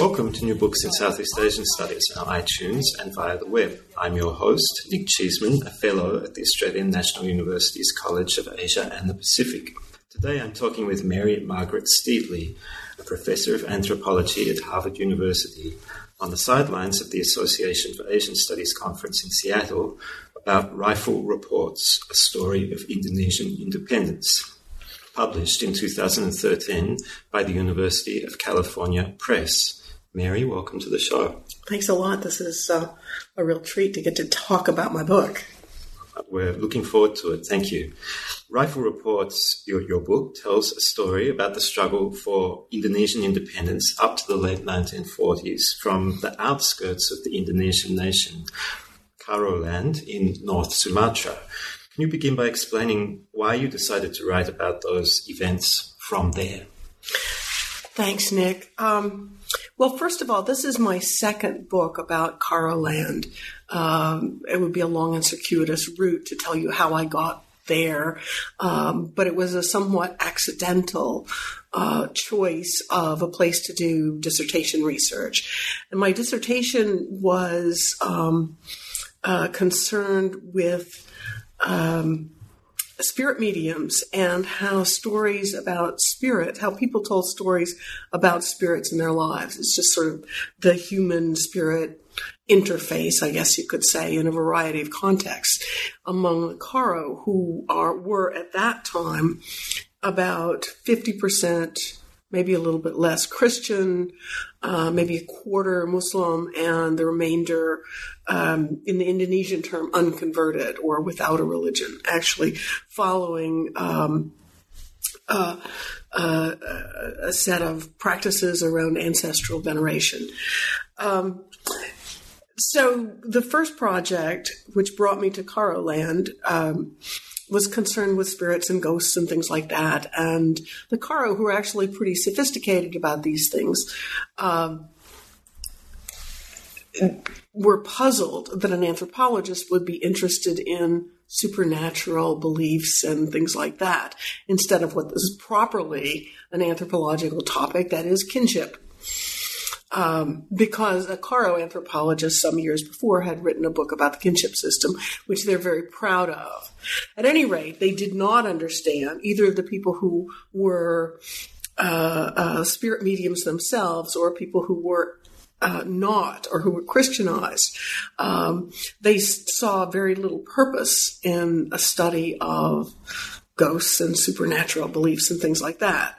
Welcome to New Books in Southeast Asian Studies on iTunes and via the web. I'm your host, Nick Cheesman, a fellow at the Australian National University's College of Asia and the Pacific. Today I'm talking with Mary Margaret Steedly, a professor of anthropology at Harvard University, on the sidelines of the Association for Asian Studies conference in Seattle about Rifle Reports, a story of Indonesian independence published in 2013 by the University of California Press. Mary, welcome to the show. Thanks a lot. This is uh, a real treat to get to talk about my book. We're looking forward to it. Thank you. Rifle Reports, your, your book, tells a story about the struggle for Indonesian independence up to the late 1940s from the outskirts of the Indonesian nation, Karoland in North Sumatra. Can you begin by explaining why you decided to write about those events from there? Thanks, Nick. Um, well, first of all, this is my second book about Karo Land. Um, it would be a long and circuitous route to tell you how I got there, um, but it was a somewhat accidental uh, choice of a place to do dissertation research. And my dissertation was um, uh, concerned with um, spirit mediums and how stories about spirit, how people told stories about spirits in their lives. It's just sort of the human spirit interface, I guess you could say, in a variety of contexts among the Karo, who are were at that time about fifty percent. Maybe a little bit less Christian, uh, maybe a quarter Muslim, and the remainder, um, in the Indonesian term, unconverted or without a religion, actually following um, uh, uh, a set of practices around ancestral veneration. Um, so the first project, which brought me to Karo Land, um, was concerned with spirits and ghosts and things like that. And the Karo, who are actually pretty sophisticated about these things, um, were puzzled that an anthropologist would be interested in supernatural beliefs and things like that, instead of what is properly an anthropological topic, that is kinship. Um, because a Karo anthropologist some years before had written a book about the kinship system, which they're very proud of. At any rate, they did not understand either of the people who were uh, uh, spirit mediums themselves or people who were uh, not or who were Christianized. Um, they saw very little purpose in a study of ghosts and supernatural beliefs and things like that.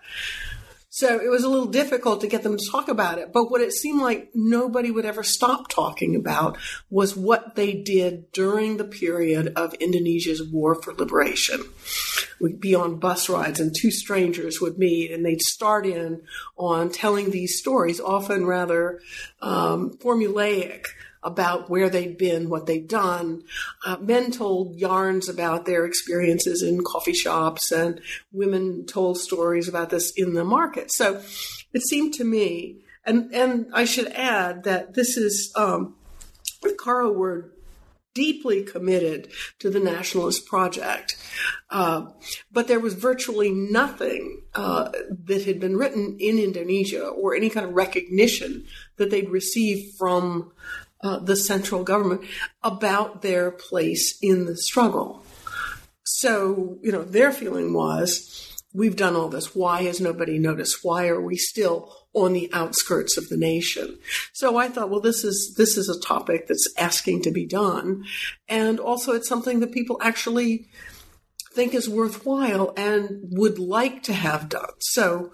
So it was a little difficult to get them to talk about it. But what it seemed like nobody would ever stop talking about was what they did during the period of Indonesia's war for liberation. We'd be on bus rides and two strangers would meet and they'd start in on telling these stories, often rather um, formulaic about where they'd been, what they'd done. Uh, men told yarns about their experiences in coffee shops, and women told stories about this in the market. So it seemed to me, and and I should add that this is um, the Karo were deeply committed to the nationalist project. Uh, but there was virtually nothing uh, that had been written in Indonesia or any kind of recognition that they'd received from uh, the central government about their place in the struggle. So, you know, their feeling was we've done all this. Why has nobody noticed? Why are we still on the outskirts of the nation? So I thought, well, this is, this is a topic that's asking to be done. And also it's something that people actually think is worthwhile and would like to have done. So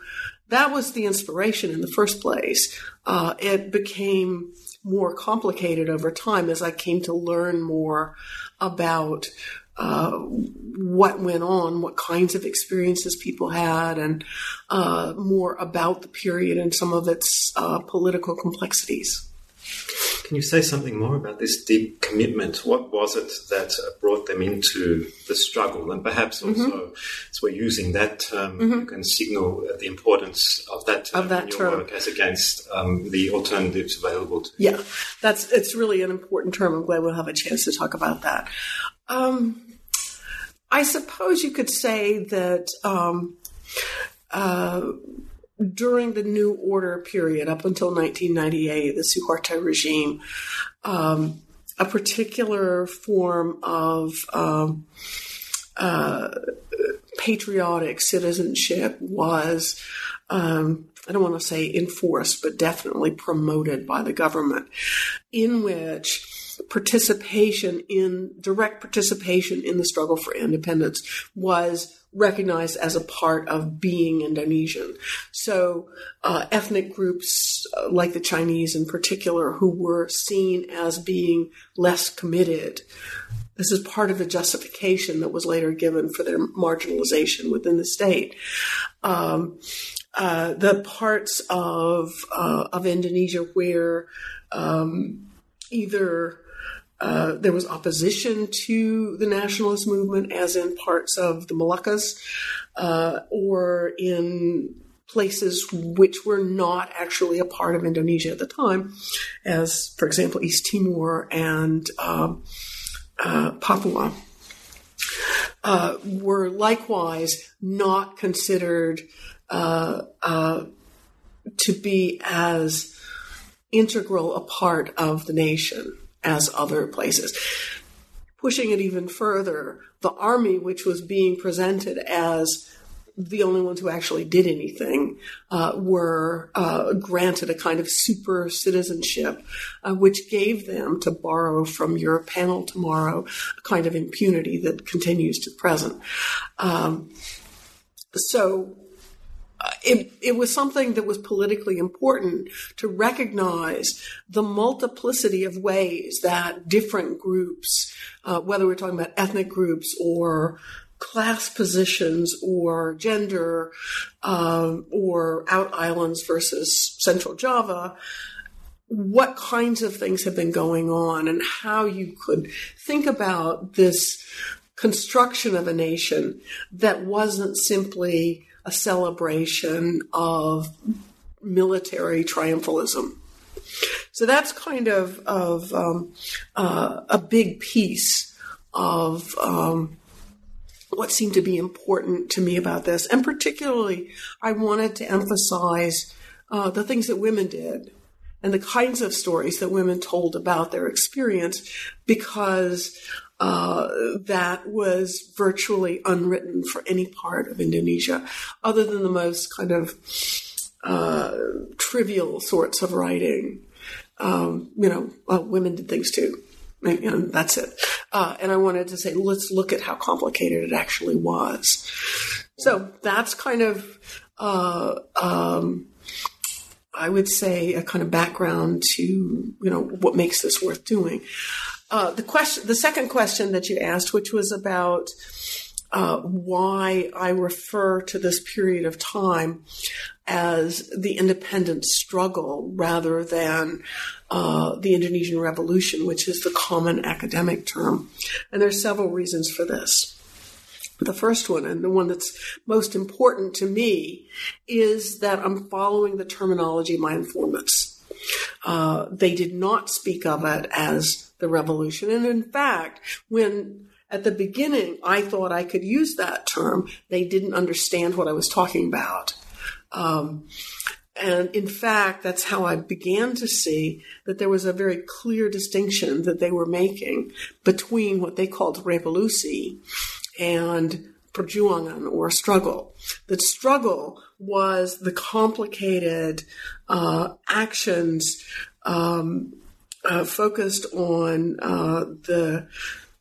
that was the inspiration in the first place. Uh, it became more complicated over time as I came to learn more about uh, what went on, what kinds of experiences people had, and uh, more about the period and some of its uh, political complexities. Can you say something more about this deep commitment? What was it that brought them into the struggle? And perhaps also, mm-hmm. as we're using that term, mm-hmm. you can signal the importance of that term of that in your term. work as against um, the alternatives available to you. Yeah, that's it's really an important term. I'm glad we'll have a chance to talk about that. Um, I suppose you could say that um, uh, during the New Order period, up until 1998, the Suharto regime, um, a particular form of um, uh, patriotic citizenship was, um, I don't want to say enforced, but definitely promoted by the government, in which participation in direct participation in the struggle for independence was recognized as a part of being Indonesian. So, uh, ethnic groups uh, like the Chinese in particular, who were seen as being less committed, this is part of the justification that was later given for their marginalization within the state. Um, uh, the parts of uh, of Indonesia where um, either uh, there was opposition to the nationalist movement, as in parts of the Moluccas, uh, or in places which were not actually a part of Indonesia at the time, as, for example, East Timor and um, uh, Papua. Uh, were likewise not considered uh, to be as integral a part of the nation as other places. Pushing it even further, the army, which was being presented as the only ones who actually did anything uh, were uh, granted a kind of super citizenship, uh, which gave them, to borrow from your panel tomorrow, a kind of impunity that continues to present. Um, so it, it was something that was politically important to recognize the multiplicity of ways that different groups, uh, whether we're talking about ethnic groups or class positions or gender um, or out islands versus central Java, what kinds of things have been going on and how you could think about this construction of a nation that wasn't simply a celebration of military triumphalism. So that's kind of, of um, uh, a big piece of um, what seemed to be important to me about this. And particularly, I wanted to emphasize uh, the things that women did and the kinds of stories that women told about their experience because uh, that was virtually unwritten for any part of Indonesia, other than the most kind of uh, trivial sorts of writing. Um, you know, well, women did things too. And that's it. Uh, and I wanted to say, let's look at how complicated it actually was. So that's kind of, uh, um, I would say, a kind of background to you know what makes this worth doing. Uh, the question, the second question that you asked, which was about uh, why I refer to this period of time as the independence struggle rather than uh, the Indonesian Revolution, which is the common academic term. And there's several reasons for this. The first one, and the one that's most important to me, is that I'm following the terminology of my informants. Uh, they did not speak of it as the revolution. And in fact, when at the beginning I thought I could use that term, they didn't understand what I was talking about. Um, and in fact, that's how I began to see that there was a very clear distinction that they were making between what they called revolusi and perjuangan or struggle. The struggle was the complicated uh, actions um, uh, focused on uh, the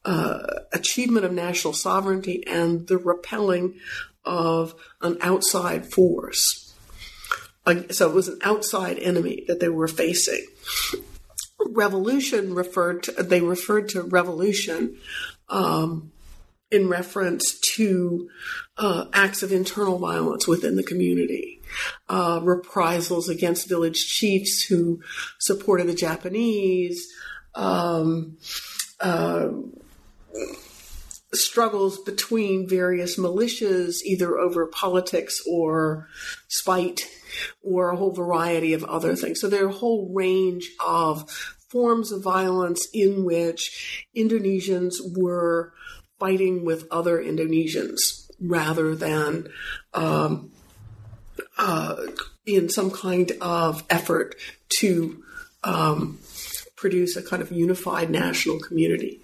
uh, achievement of national sovereignty and the repelling of an outside force. So it was an outside enemy that they were facing. Revolution referred to, they referred to revolution um, in reference to uh, acts of internal violence within the community, uh, reprisals against village chiefs who supported the Japanese, um, uh, struggles between various militias, either over politics or spite, or a whole variety of other things. So there are a whole range of forms of violence in which Indonesians were fighting with other Indonesians rather than um, uh, in some kind of effort to um, produce a kind of unified national community.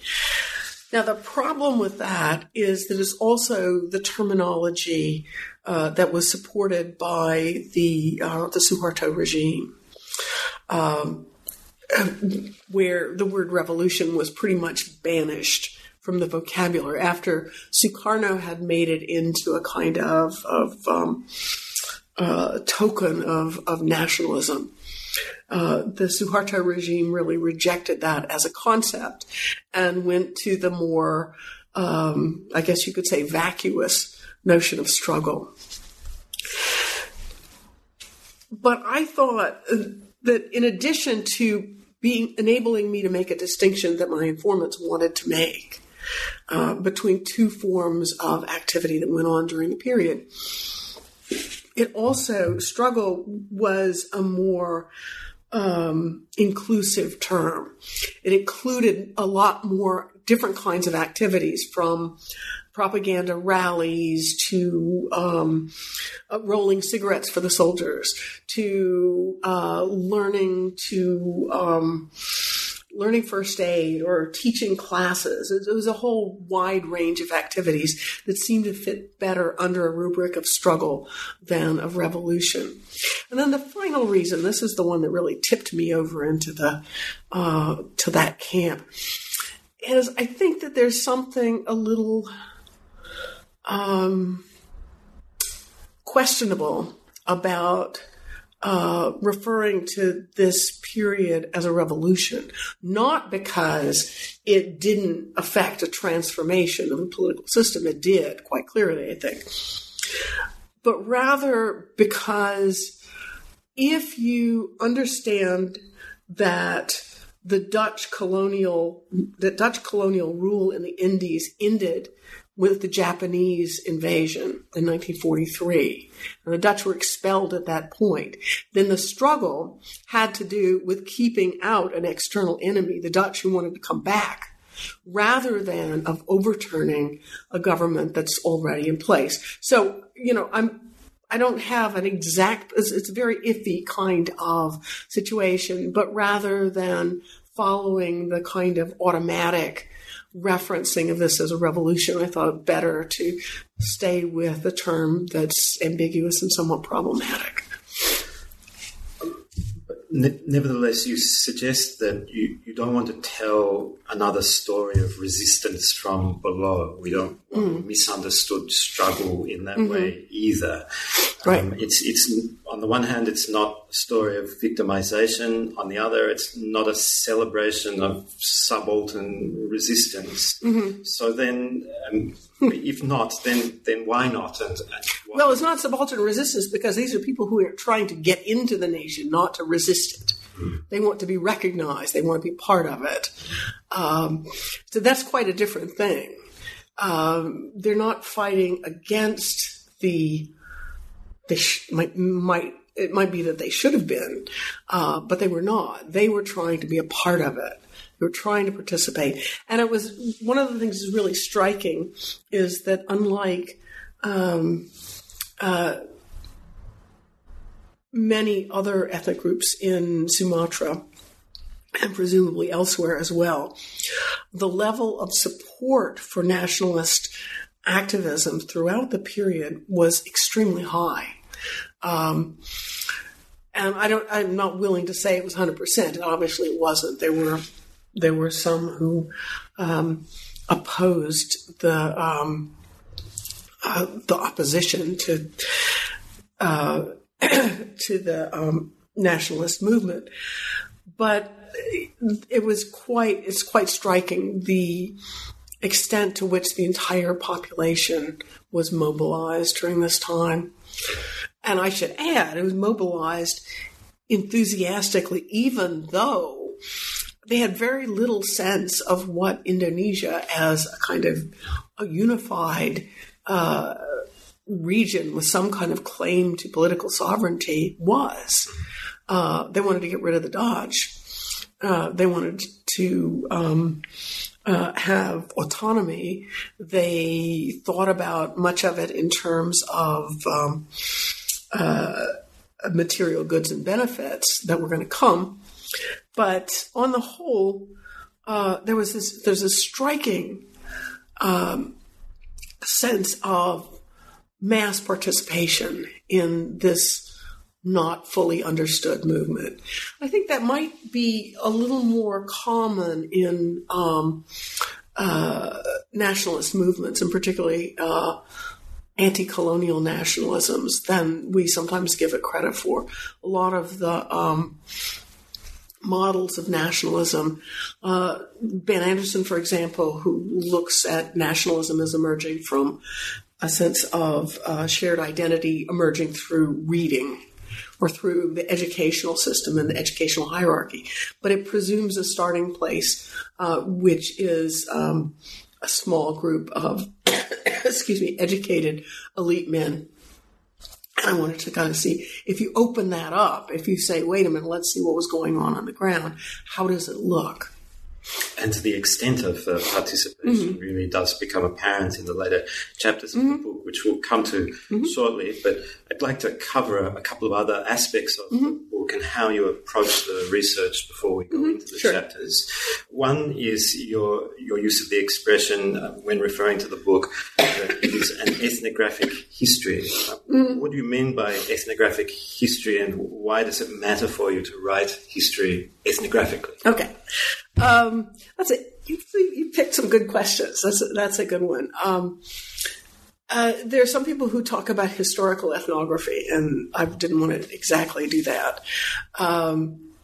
Now, the problem with that is that it's also the terminology uh, that was supported by the uh, the Suharto regime. Um, where the word revolution was pretty much banished from the vocabulary after Sukarno had made it into a kind of, of um, uh, token of, of nationalism. Uh, the Suharto regime really rejected that as a concept and went to the more, um, I guess you could say, vacuous notion of struggle. But I thought that in addition to being enabling me to make a distinction that my informants wanted to make, uh, between two forms of activity that went on during the period. It also, struggle was a more um, inclusive term. It included a lot more different kinds of activities from propaganda rallies to um, uh, rolling cigarettes for the soldiers to uh, learning to um, learning first aid or teaching classes. It was a whole wide range of activities that seemed to fit better under a rubric of struggle than of revolution. And then the final reason, this is the one that really tipped me over into the uh, to that camp, is I think that there's something a little um, questionable about uh, referring to this period as a revolution, not because it didn't affect a transformation of the political system. It did, quite clearly, I think. But rather because if you understand that the Dutch colonial, the Dutch colonial rule in the Indies ended with the Japanese invasion in 1943. And the Dutch were expelled at that point. Then the struggle had to do with keeping out an external enemy, the Dutch who wanted to come back, rather than of overturning a government that's already in place. So, you know, I'm I don't have an exact, it's, it's, a very iffy kind of situation, but rather than following the kind of automatic referencing of this as a revolution, I thought it better to stay with a term that's ambiguous and somewhat problematic. nevertheless, you suggest that you, you don't want to tell another story of resistance from below. We don't mm. misunderstood struggle in that mm-hmm. way either. Right. Um, it's it's on the one hand, it's not story of victimization. On the other, it's not a celebration of subaltern resistance. Mm-hmm. So then, um, if not, then then why not? And, and why? well, it's not subaltern resistance because these are people who are trying to get into the nation, not to resist it. Mm. They want to be recognized. They want to be part of it. Um, so that's quite a different thing. Um, they're not fighting against the they sh- might might it might be that they should have been, uh, but they were not. They were trying to be a part of it. They were trying to participate, and it was one of the things that's really striking is that unlike um, uh, many other ethnic groups in Sumatra and presumably elsewhere as well, the level of support for nationalist activism throughout the period was extremely high. Um, and I don't, I'm not willing to say it was 100%. Obviously it wasn't. There were, there were some who, um, opposed the, um, uh, the opposition to, uh, to the, um, nationalist movement. But it was quite, it's quite striking the, extent to which the entire population was mobilized during this time. And I should add, it was mobilized enthusiastically, even though they had very little sense of what Indonesia as a kind of a unified uh, region with some kind of claim to political sovereignty was. Uh, they wanted to get rid of the Dutch. Uh, they wanted to um, uh, have autonomy. They thought about much of it in terms of um, uh, material goods and benefits that were going to come. But on the whole, uh, there was this. There's a striking um, sense of mass participation in this not fully understood movement. I think that might be a little more common in um, uh, nationalist movements, and particularly uh, anti colonial nationalisms, than we sometimes give it credit for. A lot of the um, models of nationalism. Uh, ben Anderson, for example, who looks at nationalism as emerging from a sense of uh, shared identity emerging through reading or through the educational system and the educational hierarchy. But it presumes a starting place, uh, which is um, a small group of, excuse me, educated elite men. And I wanted to kind of see if you open that up, if you say, wait a minute, let's see what was going on on the ground, how does it look? And to the extent of the participation mm-hmm. really does become apparent in the later chapters of mm-hmm. the book, which we'll come to mm-hmm. shortly. But I'd like to cover a, couple of other aspects of the mm-hmm. book and how you approach the research before we go mm-hmm. into the sure. chapters. One is your your use of the expression uh, when referring to the book that it is an ethnographic history. Uh, what do you mean by ethnographic history, and why does it matter for you to write history ethnographically? Okay. Um, that's it. You, you, picked some good questions. That's a, that's a good one. Um, uh, there are some people who talk about historical ethnography, and I didn't want to exactly do that. Um,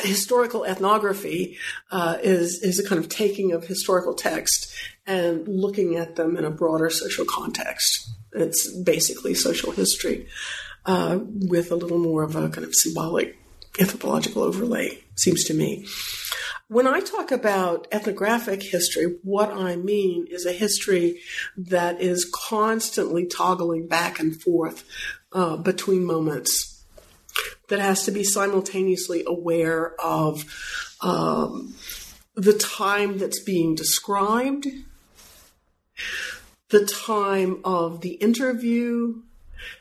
historical ethnography uh, is is a kind of taking of historical text and looking at them in a broader social context. It's basically social history uh, with a little more of a kind of symbolic anthropological overlay, seems to me. When I talk about ethnographic history, what I mean is a history that is constantly toggling back and forth uh, between moments, that has to be simultaneously aware of um, the time that's being described, the time of the interview,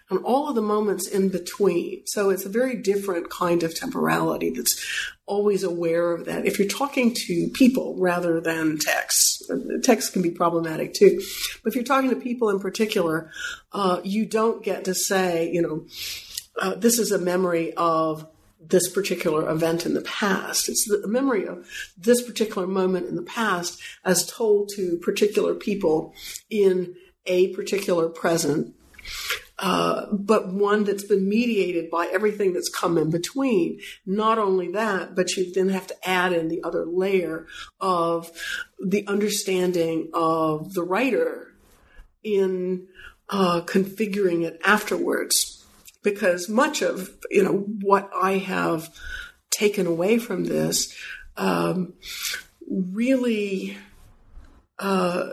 and all of the moments in between. So it's a very different kind of temporality that's always aware of that. If you're talking to people rather than text, text can be problematic too. But if you're talking to people in particular, uh, you don't get to say, you know, uh, this is a memory of this particular event in the past. It's the memory of this particular moment in the past as told to particular people in a particular present uh, but one that's been mediated by everything that's come in between. Not only that, but you then have to add in the other layer of the understanding of the writer in uh, configuring it afterwards. Because much of you know what I have taken away from this um, really uh,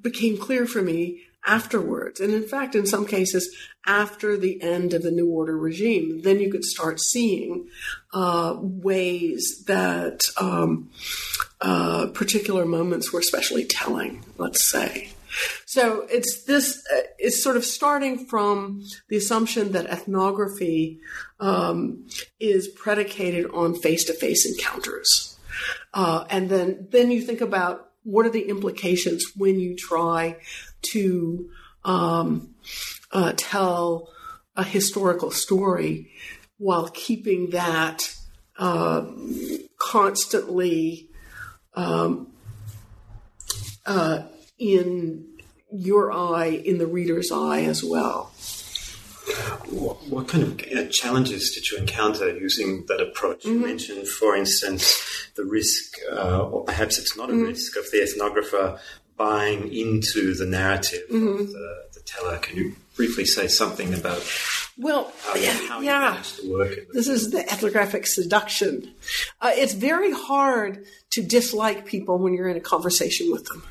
became clear for me afterwards. And in fact, in some cases, after the end of the New Order regime, then you could start seeing uh, ways that um, uh, particular moments were especially telling, let's say. So it's this, uh, it's sort of starting from the assumption that ethnography um, is predicated on face to face encounters. Uh, and then, then you think about what are the implications when you try to um, uh, tell a historical story while keeping that uh, constantly um, uh, in your eye, in the reader's eye as well. What, what kind of uh, challenges did you encounter using that approach? Mm-hmm. You mentioned, for instance, the risk, uh, or perhaps it's not a mm-hmm. risk, of the ethnographer buying into the narrative Mm-hmm. of the, the teller. Can you briefly say something about Well, how, you, how yeah. to work in This is the ethnographic seduction. Uh, it's very hard to dislike people when you're in a conversation with them.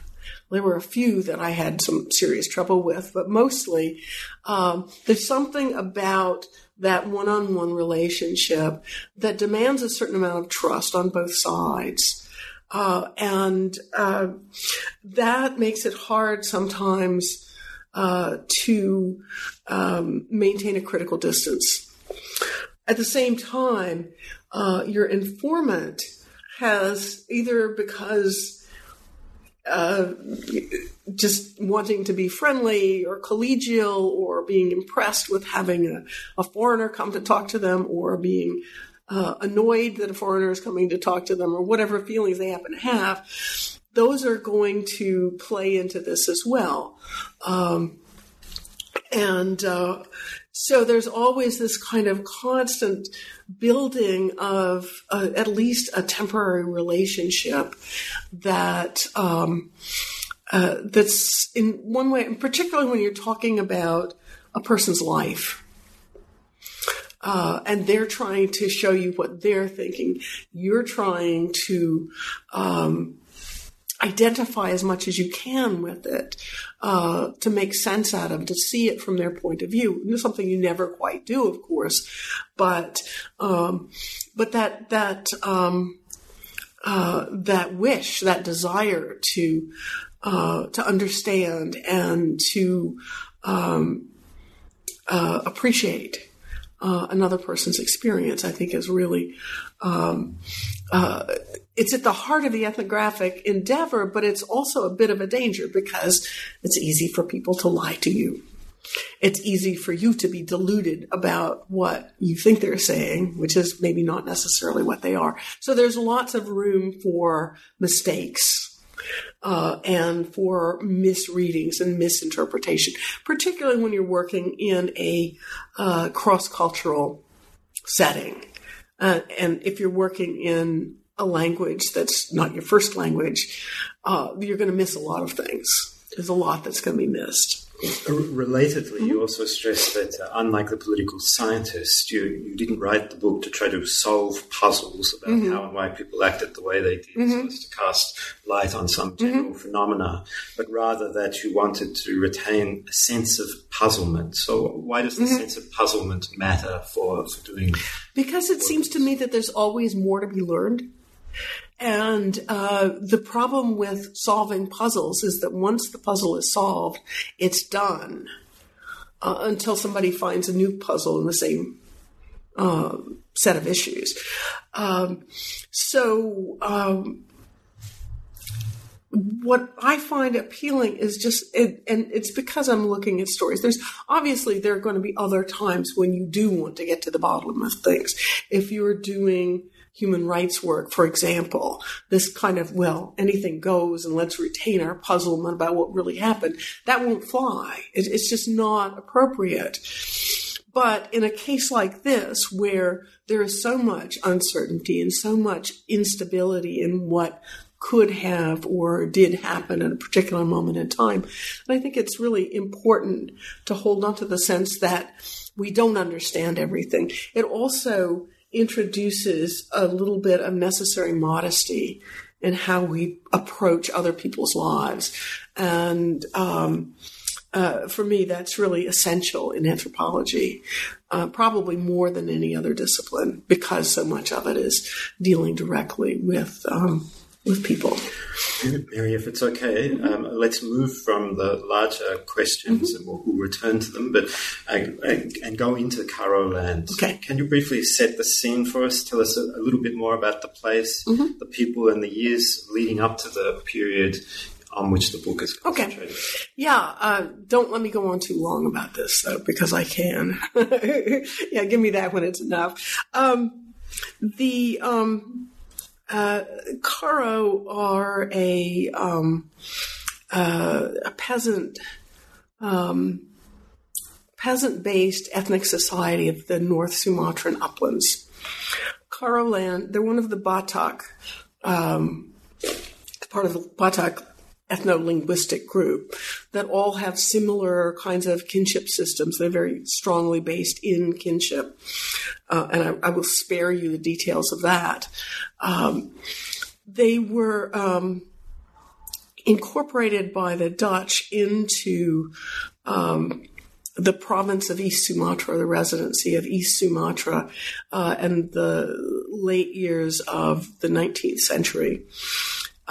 There were a few that I had some serious trouble with, but mostly um, there's something about that one-on-one relationship that demands a certain amount of trust on both sides. Uh, and uh, that makes it hard sometimes uh, to um, maintain a critical distance. At the same time, uh, your informant has either because uh, just wanting to be friendly or collegial or being impressed with having a, a foreigner come to talk to them or being uh, annoyed that a foreigner is coming to talk to them or whatever feelings they happen to have, those are going to play into this as well. Um, and uh, so there's always this kind of constant building of uh, at least a temporary relationship that um, uh, that's in one way, and particularly when you're talking about a person's life. Uh, and they're trying to show you what they're thinking. You're trying to um, identify as much as you can with it uh, to make sense out of to see it from their point of view. It's something you never quite do, of course, but um, but that that um, uh, that wish, that desire to uh, to understand and to um, uh, appreciate uh, another person's experience, I think is really um, uh, it's at the heart of the ethnographic endeavor, but it's also a bit of a danger because it's easy for people to lie to you. It's easy for you to be deluded about what you think they're saying, which is maybe not necessarily what they are. So there's lots of room for mistakes. Uh, and for misreadings and misinterpretation, particularly when you're working in a uh, cross-cultural setting. Uh, and if you're working in a language that's not your first language, uh, you're going to miss a lot of things. There's a lot that's going to be missed. Relatedly, you also stress that uh, unlike the political scientist, you, you didn't write the book to try to solve puzzles about mm-hmm. how and why people acted the way they did, mm-hmm. so as to cast light on some general mm-hmm. phenomena, but rather that you wanted to retain a sense of puzzlement. So, why does the sense of puzzlement matter for, for doing? Because it seems to me that there's always more to be learned. And uh, the problem with solving puzzles is that once the puzzle is solved, it's done uh, until somebody finds a new puzzle in the same uh, set of issues. Um, so, um, what I find appealing is just, it, and it's because I'm looking at stories. There's obviously there are going to be other times when you do want to get to the bottom of things. If you're doing human rights work, for example, this kind of, well, anything goes and let's retain our puzzlement about what really happened, that won't fly. It, it's just not appropriate. But in a case like this, where there is so much uncertainty and so much instability in what could have or did happen at a particular moment in time, and I think it's really important to hold on to the sense that we don't understand everything. It also introduces a little bit of necessary modesty in how we approach other people's lives. And um, uh, for me, that's really essential in anthropology, uh, probably more than any other discipline, because so much of it is dealing directly with um, with people. Mary, if it's okay, um, let's move from the larger questions and we'll, we'll return to them, but uh, and go into Karo land. Okay. Can you briefly set the scene for us? Tell us a, a little bit more about the place, the people, and the years leading up to the period on which the book is Okay. concentrated. Yeah, uh, don't let me go on too long about this though, because I can. yeah, give me that when it's enough. Um, the um, uh, Karo are a, um, uh, a peasant um, peasant-based ethnic society of the North Sumatran uplands. Karo land, they're one of the Batak, um, part of the Batak ethno linguistic group that all have similar kinds of kinship systems. They're very strongly based in kinship. Uh, and I, I, will spare you the details of that. Um, they were um, incorporated by the Dutch into um, the province of East Sumatra, the residency of East Sumatra, uh, and the late years of the 19th century.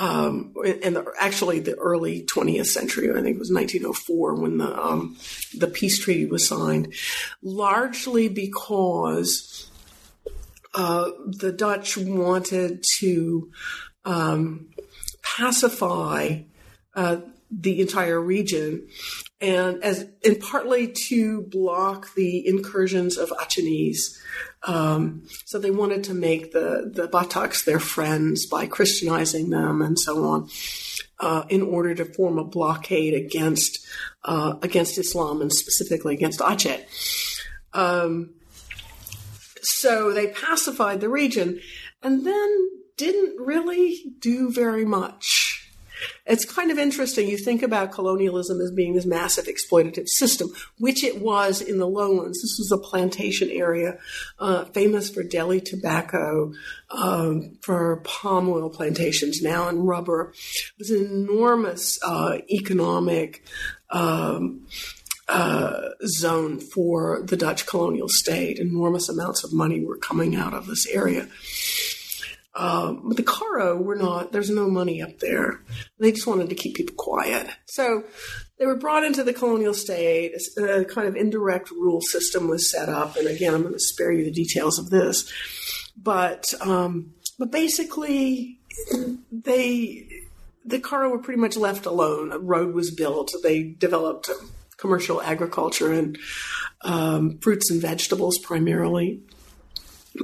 Um, and the, actually the early 20th century, I think it was 1904 when the um, the peace treaty was signed, largely because uh, the Dutch wanted to um, pacify uh, the entire region, and as and partly to block the incursions of Acehnese. Um, so they wanted to make the the Bataks their friends by Christianizing them and so on, uh, in order to form a blockade against uh, against Islam and specifically against Aceh. Um, so they pacified the region, and then didn't really do very much it's kind of interesting. You think about colonialism as being this massive exploitative system, which it was in the lowlands. This was a plantation area uh, famous for Deli tobacco, um, for palm oil plantations now and rubber. It was an enormous uh, economic. Um, uh, zone for the Dutch colonial state. Enormous amounts of money were coming out of this area. Um, but the Karo were not, there's no money up there. They just wanted to keep people quiet. So they were brought into the colonial state. A kind of indirect rule system was set up. And again, I'm going to spare you the details of this. But, um, but basically, they, the Karo were pretty much left alone. A road was built. They developed commercial agriculture and um, fruits and vegetables primarily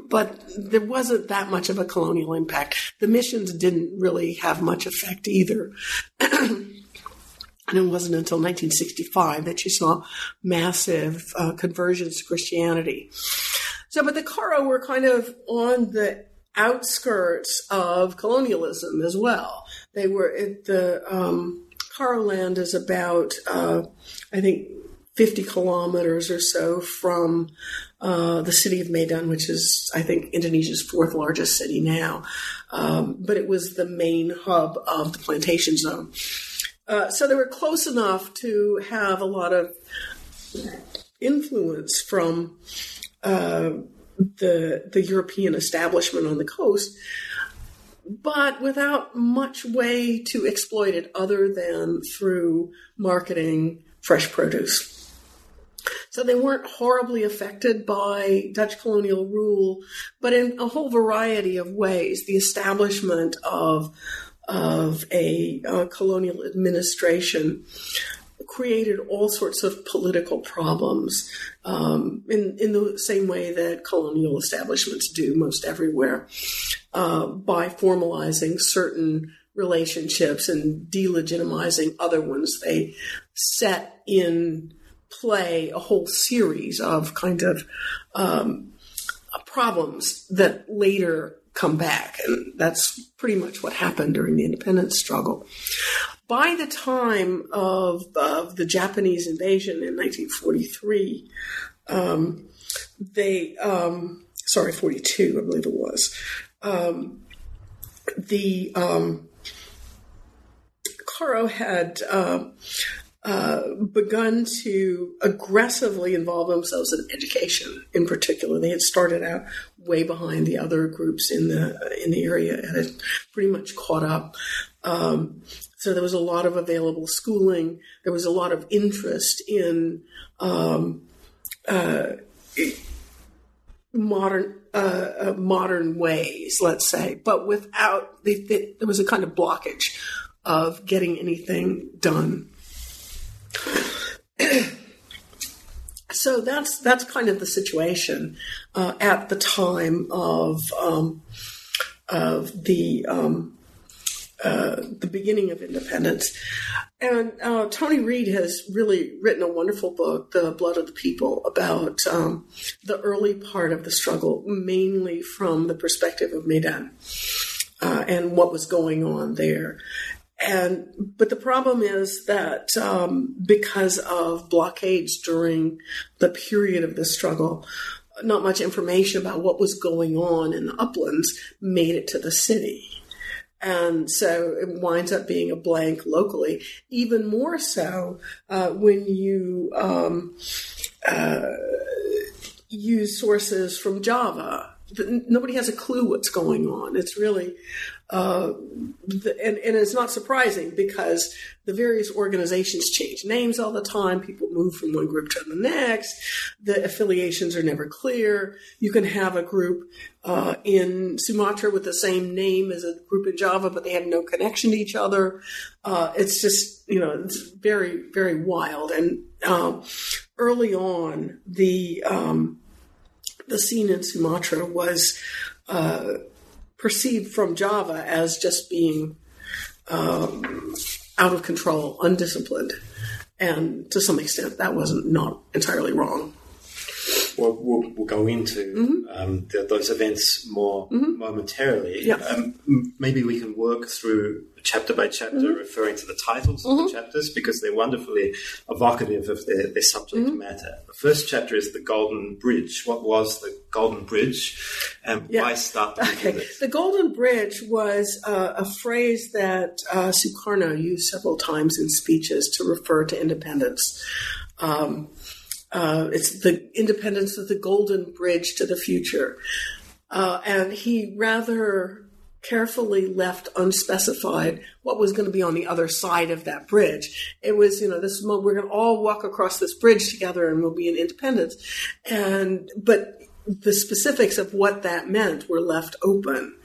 but there wasn't that much of a colonial impact. The missions didn't really have much effect either. and it wasn't until 1965 that you saw massive uh, conversions to Christianity. So, but the Karo were kind of on the outskirts of colonialism as well. They were at the um, Karo land is about, uh, I think, 50 kilometers or so from uh, the city of Medan, which is, I think, Indonesia's fourth largest city now. Um, but it was the main hub of the plantation zone. Uh, so they were close enough to have a lot of influence from uh, the the European establishment on the coast, but without much way to exploit it other than through marketing fresh produce. So they weren't horribly affected by Dutch colonial rule, but in a whole variety of ways, the establishment of of a uh, colonial administration created all sorts of political problems um, in, in the same way that colonial establishments do most everywhere uh, by formalizing certain relationships and delegitimizing other ones. They set in play a whole series of kind of um, problems that later come back. And that's pretty much what happened during the independence struggle. By the time of, of the Japanese invasion in 1943, um, they, um, sorry, 42, I believe it was, um, the um, Karo had uh, uh, begun to aggressively involve themselves in education in particular. They had started out way behind the other groups in the in the area and had pretty much caught up. Um, so there was a lot of available schooling. There was a lot of interest in um, uh, modern uh, uh modern ways, let's say, but without there was a kind of blockage of getting anything done so that's that's kind of the situation uh, at the time of um, of the um, uh, the beginning of independence. And uh, Tony Reid has really written a wonderful book, The Blood of the People, about um, the early part of the struggle, mainly from the perspective of Medan uh, and what was going on there. And but the problem is that um, because of blockades during the period of the struggle, not much information about what was going on in the uplands made it to the city. And so it winds up being a blank locally. Even more so uh, when you um, uh, use sources from Java. Nobody has a clue what's going on. It's really uh, the, and, and it's not surprising because the various organizations change names all the time. People move from one group to the next. The affiliations are never clear. You can have a group uh, in Sumatra with the same name as a group in Java, but they have no connection to each other. Uh, it's just, you know, it's very, very wild. And um, early on, the um, the scene in Sumatra was uh, perceived from Java as just being um, out of control, undisciplined. And to some extent, that wasn't not entirely wrong. Well, we'll, we'll go into mm-hmm. um, the, those events more mm-hmm. momentarily. Yeah. Um, maybe we can work through chapter by chapter, mm-hmm. referring to the titles of the mm-hmm. chapters because they're wonderfully evocative of their, their subject mm-hmm. matter. The first chapter is the Golden Bridge. What was the Golden Bridge, and yeah. why start okay. The Golden Bridge was uh, a phrase that uh, Sukarno used several times in speeches to refer to independence. Um, uh, it's the independence of the golden bridge to the future. Uh, and he rather carefully left unspecified what was going to be on the other side of that bridge. It was, you know, this we're going to all walk across this bridge together and we'll be in independence. And, but the specifics of what that meant were left open.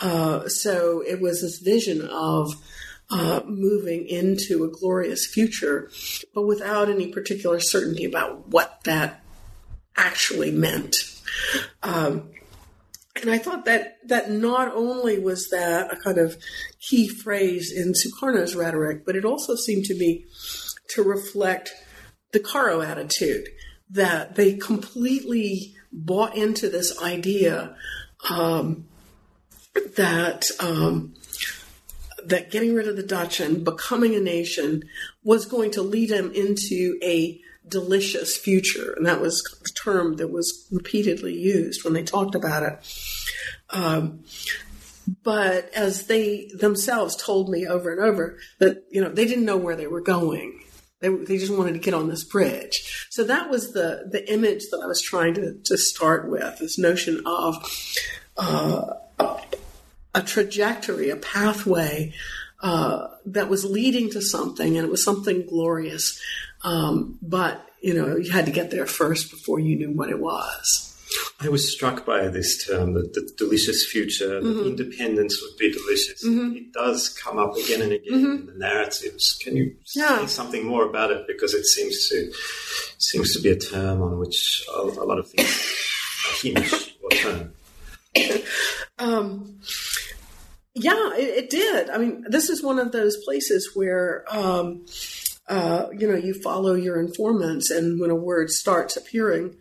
Uh, so it was this vision of, uh, moving into a glorious future, but without any particular certainty about what that actually meant. Um, and I thought that that not only was that a kind of key phrase in Sukarno's rhetoric, but it also seemed to me to reflect the Karo attitude that they completely bought into this idea um, that um, that getting rid of the Dutch and becoming a nation was going to lead them into a delicious future. And that was the term that was repeatedly used when they talked about it. Um, but as they themselves told me over and over that, you know, they didn't know where they were going. They, they just wanted to get on this bridge. So that was the, the image that I was trying to, to start with this notion of uh, a trajectory, a pathway uh, that was leading to something, and it was something glorious. Um, but you know, you had to get there first before you knew what it was. I was struck by this term, the, the delicious future, mm-hmm. independence would be delicious. Mm-hmm. It does come up again and again mm-hmm. in the narratives. Can you yeah. say something more about it? Because it seems to seems to be a term on which a, a lot of things hinge or turn. Um, yeah, it, it, did. I mean, this is one of those places where, um, uh, you know, you follow your informants, and when a word starts appearing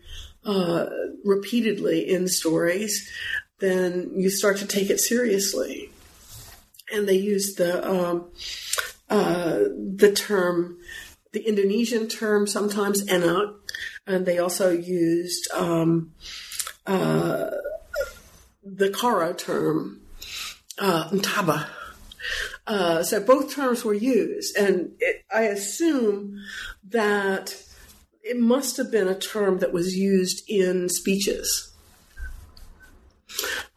uh, repeatedly in stories, then you start to take it seriously. And they use the um, uh, the term, the Indonesian term sometimes enak, and they also used um, uh, the Karo term uh, Ntaba. Uh, so both terms were used, and it, I assume that it must have been a term that was used in speeches.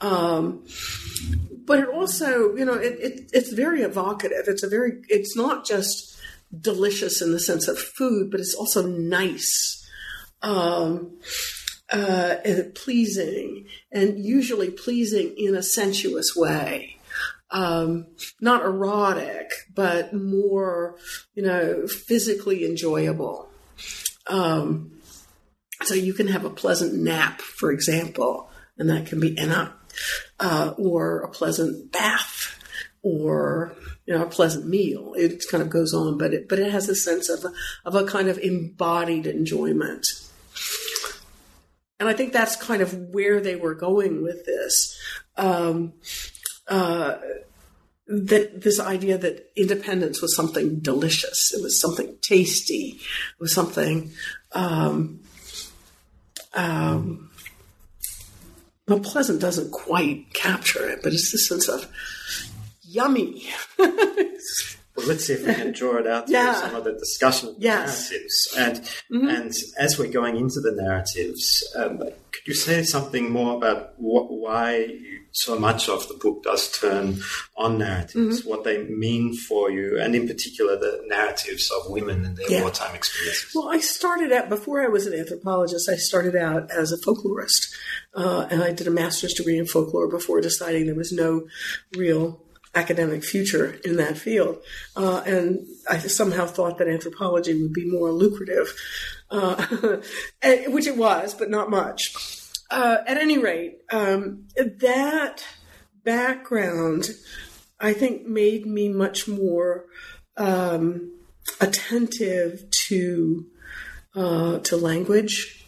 Um, but it also, you know, it, it, it's very evocative. It's a very, it's not just delicious in the sense of food, but it's also nice. Um, uh, pleasing, and usually pleasing in a sensuous way. Um, not erotic, but more, you know, physically enjoyable. Um, so you can have a pleasant nap, for example, and that can be enak, uh, or a pleasant bath, or you know, a pleasant meal. It kind of goes on, but it but it has a sense of of a kind of embodied enjoyment. And I think that's kind of where they were going with this. Um, uh, that this idea that independence was something delicious, it was something tasty, it was something. Um, um, well, pleasant doesn't quite capture it, but it's the sense of yummy. Well, let's see if we can draw it out through Yeah. some of the discussion of the Yes. narratives. And and as we're going into the narratives, um, could you say something more about what, why you, so much of the book does turn on narratives, what they mean for you, and in particular the narratives of women and their Yeah. wartime experiences? Well, I started out before I was an anthropologist. I started out as a folklorist, uh, and I did a master's degree in folklore before deciding there was no real academic future in that field. Uh, and I somehow thought that anthropology would be more lucrative, uh, and- which it was, but not much. Uh, at any rate, um, that background, I think, made me much more um, attentive to uh, to language,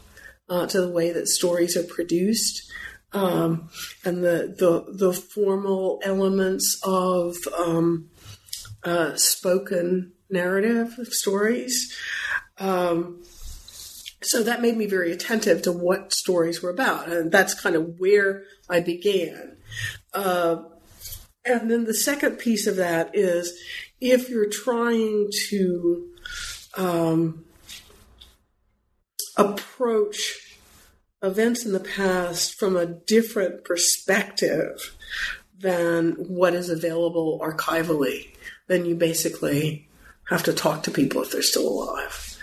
uh, to the way that stories are produced, um, and the, the the formal elements of um, uh, spoken narrative of stories. Um, so that made me very attentive to what stories were about, and that's kind of where I began. Uh, and then the second piece of that is if you're trying to um, approach events in the past from a different perspective than what is available archivally, then you basically have to talk to people if they're still alive.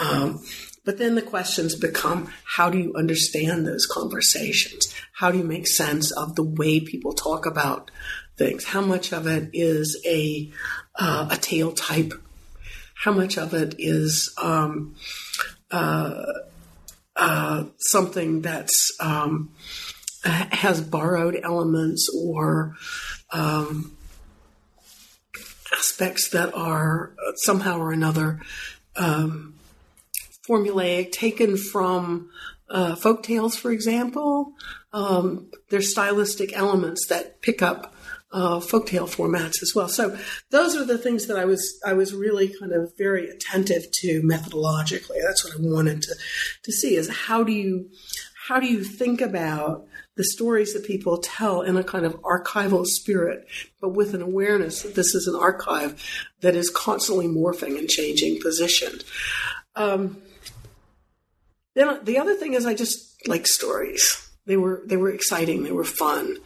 Um, but then the questions become how do you understand those conversations? How do you make sense of the way people talk about things? How much of it is a uh, a tale type? How much of it is um, uh, uh, something that's um, has borrowed elements or um, aspects that are somehow or another um, formulaic, taken from uh, folk tales, for example. Um, there's stylistic elements that pick up uh, folktale formats as well. So those are the things that I was I was really kind of very attentive to methodologically. That's what I wanted to to see is how do you how do you think about the stories that people tell in a kind of archival spirit, but with an awareness that this is an archive that is constantly morphing and changing position. Um, then the other thing is I just like stories. They were they were exciting. They were fun.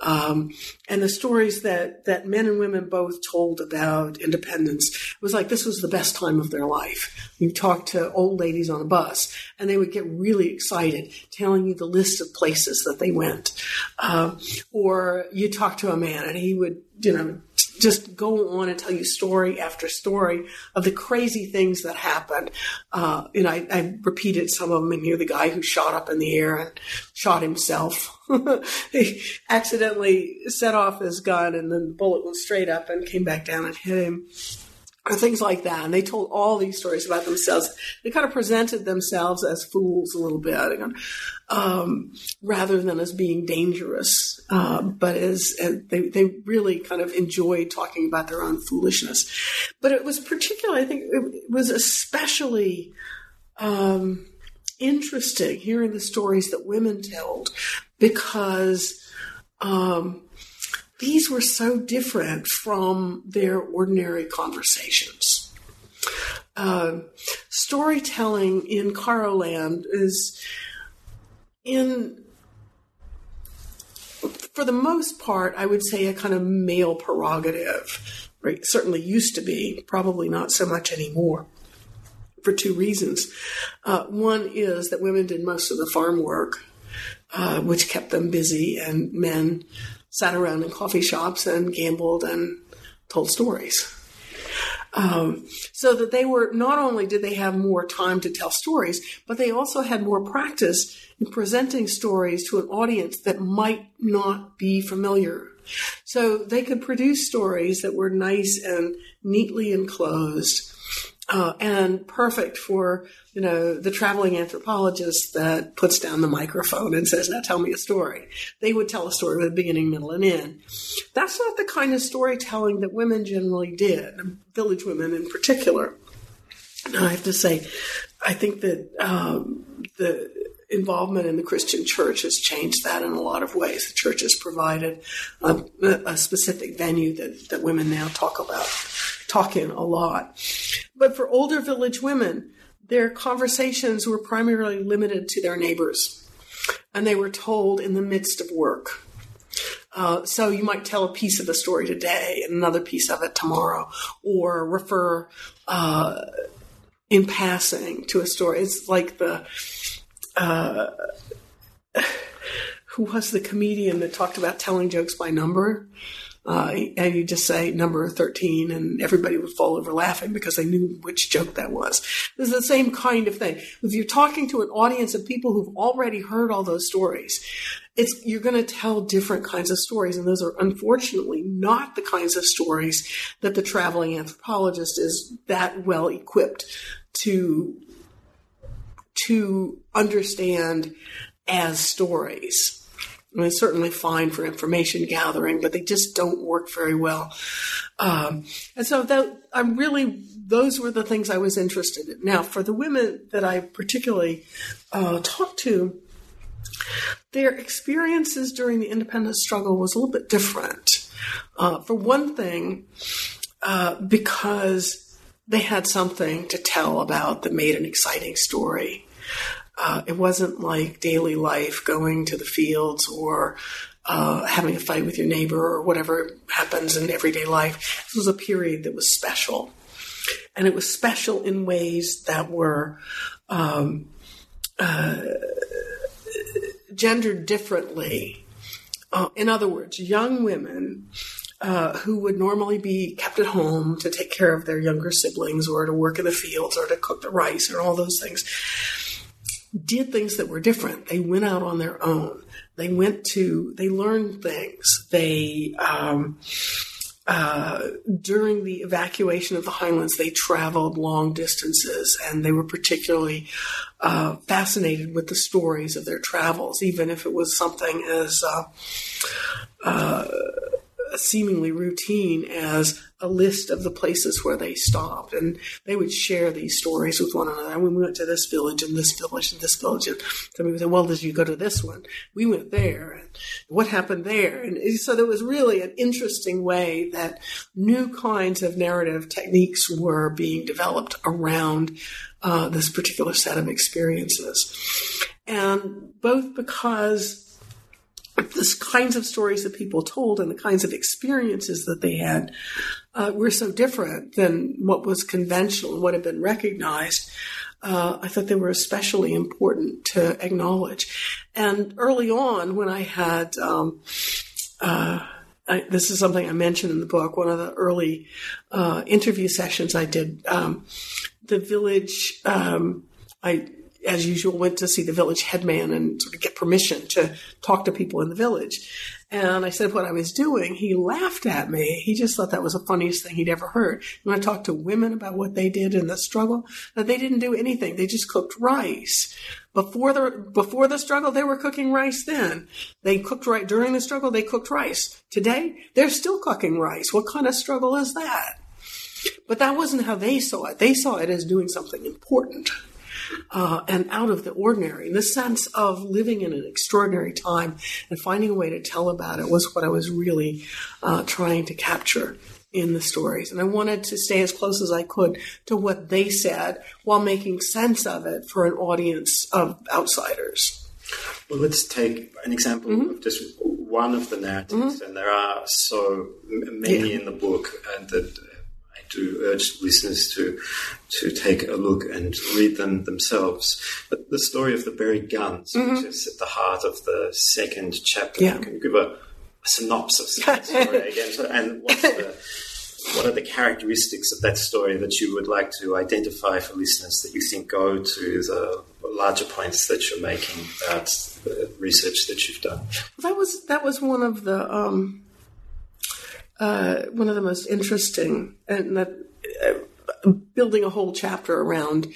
Um, and the stories that, that men and women both told about independence was like this was the best time of their life. You talk to old ladies on a bus, and they would get really excited, telling you the list of places that they went. Um, or you talk to a man, and he would, you know, just go on and tell you story after story of the crazy things that happened. Uh, you know, I, I repeated some of them in here. The guy who shot up in the air and shot himself. he accidentally set off his gun and then the bullet went straight up and came back down and hit him. Or things like that. And they told all these stories about themselves. They kind of presented themselves as fools a little bit, um, rather than as being dangerous. Uh, but as, and they, they really kind of enjoyed talking about their own foolishness. But it was particularly, I think it was especially, um, interesting hearing the stories that women told because, um, these were so different from their ordinary conversations. Uh, storytelling in Karoland is in for the most part, I would say a kind of male prerogative. Right? Certainly used to be, probably not so much anymore. For two reasons. Uh, one is that women did most of the farm work, uh, which kept them busy, and men sat around in coffee shops and gambled and told stories. Um, so that they were not only did they have more time to tell stories, but they also had more practice in presenting stories to an audience that might not be familiar. So they could produce stories that were nice and neatly enclosed, uh, and perfect for you know the traveling anthropologist that puts down the microphone and says, "Now tell me a story." They would tell a story with a beginning, middle, and end. That's not the kind of storytelling that women generally did, village women in particular. Now I have to say, I think that um, the involvement in the Christian church has changed that in a lot of ways. The church has provided a, a specific venue that, that women now talk about, talk in a lot. But for older village women, their conversations were primarily limited to their neighbors, and they were told in the midst of work. Uh, so you might tell a piece of the story today and another piece of it tomorrow, or refer uh, in passing to a story. It's like the uh, who was the comedian that talked about telling jokes by number? Uh, and you just say number 13 and everybody would fall over laughing because they knew which joke that was. Is the same kind of thing. If you're talking to an audience of people who've already heard all those stories, it's, you're going to tell different kinds of stories. And those are unfortunately not the kinds of stories that the traveling anthropologist is that well equipped to to understand as stories. I mean, certainly fine for information gathering, but they just don't work very well. Um, and so that I'm really those were the things I was interested in. Now, for the women that I particularly uh, talked to, their experiences during the independence struggle was a little bit different. Uh, for one thing, uh, because they had something to tell about that made an exciting story. Uh, it wasn't like daily life going to the fields or uh, having a fight with your neighbor or whatever happens in everyday life. This was a period that was special. And it was special in ways that were um, uh, gendered differently. Uh, in other words, young women uh, who would normally be kept at home to take care of their younger siblings or to work in the fields or to cook the rice or all those things did things that were different. They went out on their own. They went to, they learned things. They, um, uh, during the evacuation of the Highlands, they traveled long distances and they were particularly uh, fascinated with the stories of their travels, even if it was something as uh, uh seemingly routine as a list of the places where they stopped. And they would share these stories with one another. And we went to this village and this village and this village. And somebody would say, well, did you go to this one? We went there. And what happened there? And so there was really an interesting way that new kinds of narrative techniques were being developed around uh, this particular set of experiences. And both because the kinds of stories that people told and the kinds of experiences that they had uh, were so different than what was conventional and what had been recognized. Uh, I thought they were especially important to acknowledge. And early on, when I had, um, uh, I, this is something I mentioned in the book, one of the early uh, interview sessions I did, um, the village, um, I as usual, went to see the village headman and sort of get permission to talk to people in the village. And I said what I was doing. He laughed at me. He just thought that was the funniest thing he'd ever heard. When I talked to women about what they did in the struggle, that they didn't do anything. They just cooked rice. Before the before the struggle, they were cooking rice. Then they cooked right during the struggle. They cooked rice. Today, they're still cooking rice. What kind of struggle is that? But that wasn't how they saw it. They saw it as doing something important uh, and out of the ordinary. The sense of living in an extraordinary time and finding a way to tell about it was what I was really uh, trying to capture in the stories. And I wanted to stay as close as I could to what they said while making sense of it for an audience of outsiders. Well, let's take an example mm-hmm. of just one of the narratives, mm-hmm. and there are so many yeah. in the book and that to urge listeners to to take a look and read them themselves. But the story of the buried guns, mm-hmm. which is at the heart of the second chapter, yeah. can you give a, a synopsis of that story again? And what's the what are the characteristics of that story that you would like to identify for listeners that you think go to the larger points that you're making about the research that you've done? That was that was one of the um, uh, one of the most interesting and that uh, building a whole chapter around,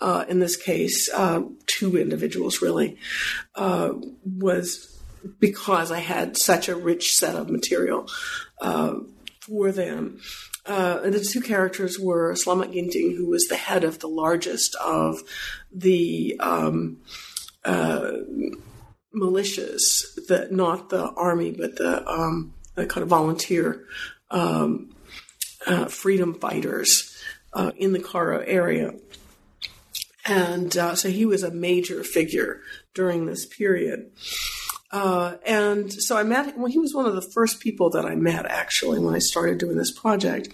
uh, in this case, uh, two individuals really, uh, was because I had such a rich set of material for them. And the two characters were Slamet Ginting, who was the head of the largest of the um, militias, that not the army, but the, um, kind of volunteer um, uh, freedom fighters uh, in the Karo area. And uh, so he was a major figure during this period. Uh, and so I met him. Well, he was one of the first people that I met actually when I started doing this project.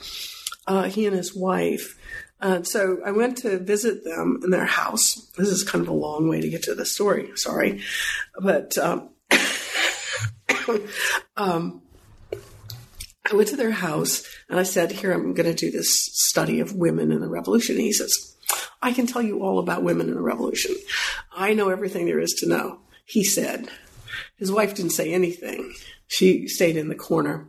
Uh, he and his wife. And so I went to visit them in their house. This is kind of a long way to get to the story. Sorry, but um, um, I went to their house and I said, "Here, I'm going to do this study of women in the revolution." And he says, "I can tell you all about women in the revolution. I know everything there is to know." He said. His wife didn't say anything. She stayed in the corner.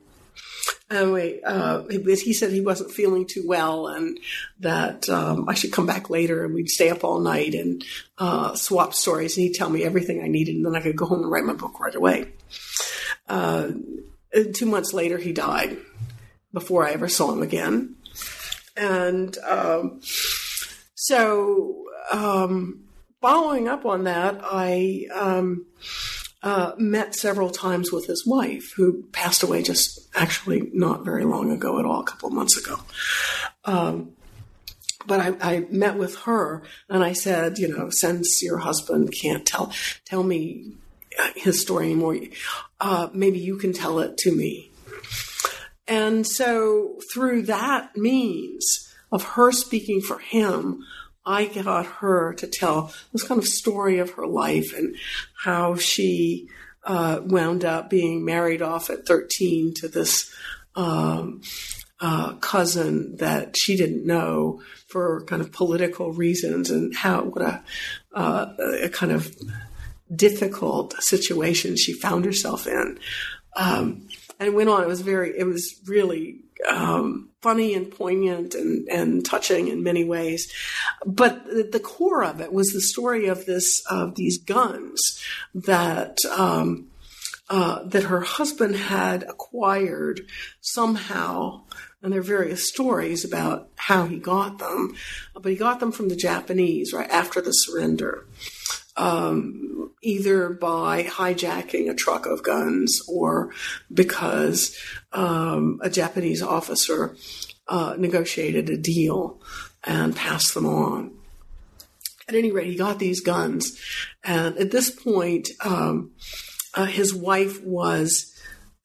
Anyway, uh, he said he wasn't feeling too well and that um, I should come back later and we'd stay up all night and uh, swap stories and he'd tell me everything I needed and then I could go home and write my book right away. Uh, two months later, he died before I ever saw him again. And um, so, um, following up on that, I um, uh, met several times with his wife, who passed away just actually not very long ago at all, a couple of months ago. Um, but I, I, met with her and I said, you know, since your husband can't tell tell me his story anymore, uh, maybe you can tell it to me. And so through that means of her speaking for him, I got her to tell this kind of story of her life and how she uh, wound up being married off at 13 to this um, uh, cousin that she didn't know for kind of political reasons and how what a, uh, a kind of difficult situation she found herself in. Um, and went on. It was very, it was really um, funny and poignant and, and touching in many ways. But the, the core of it was the story of this of these guns that um, uh, that her husband had acquired somehow. And there are various stories about how he got them, but he got them from the Japanese right after the surrender um, either by hijacking a truck of guns or because um, a Japanese officer uh, negotiated a deal and passed them on. At any rate, he got these guns, and at this point, um, uh, his wife was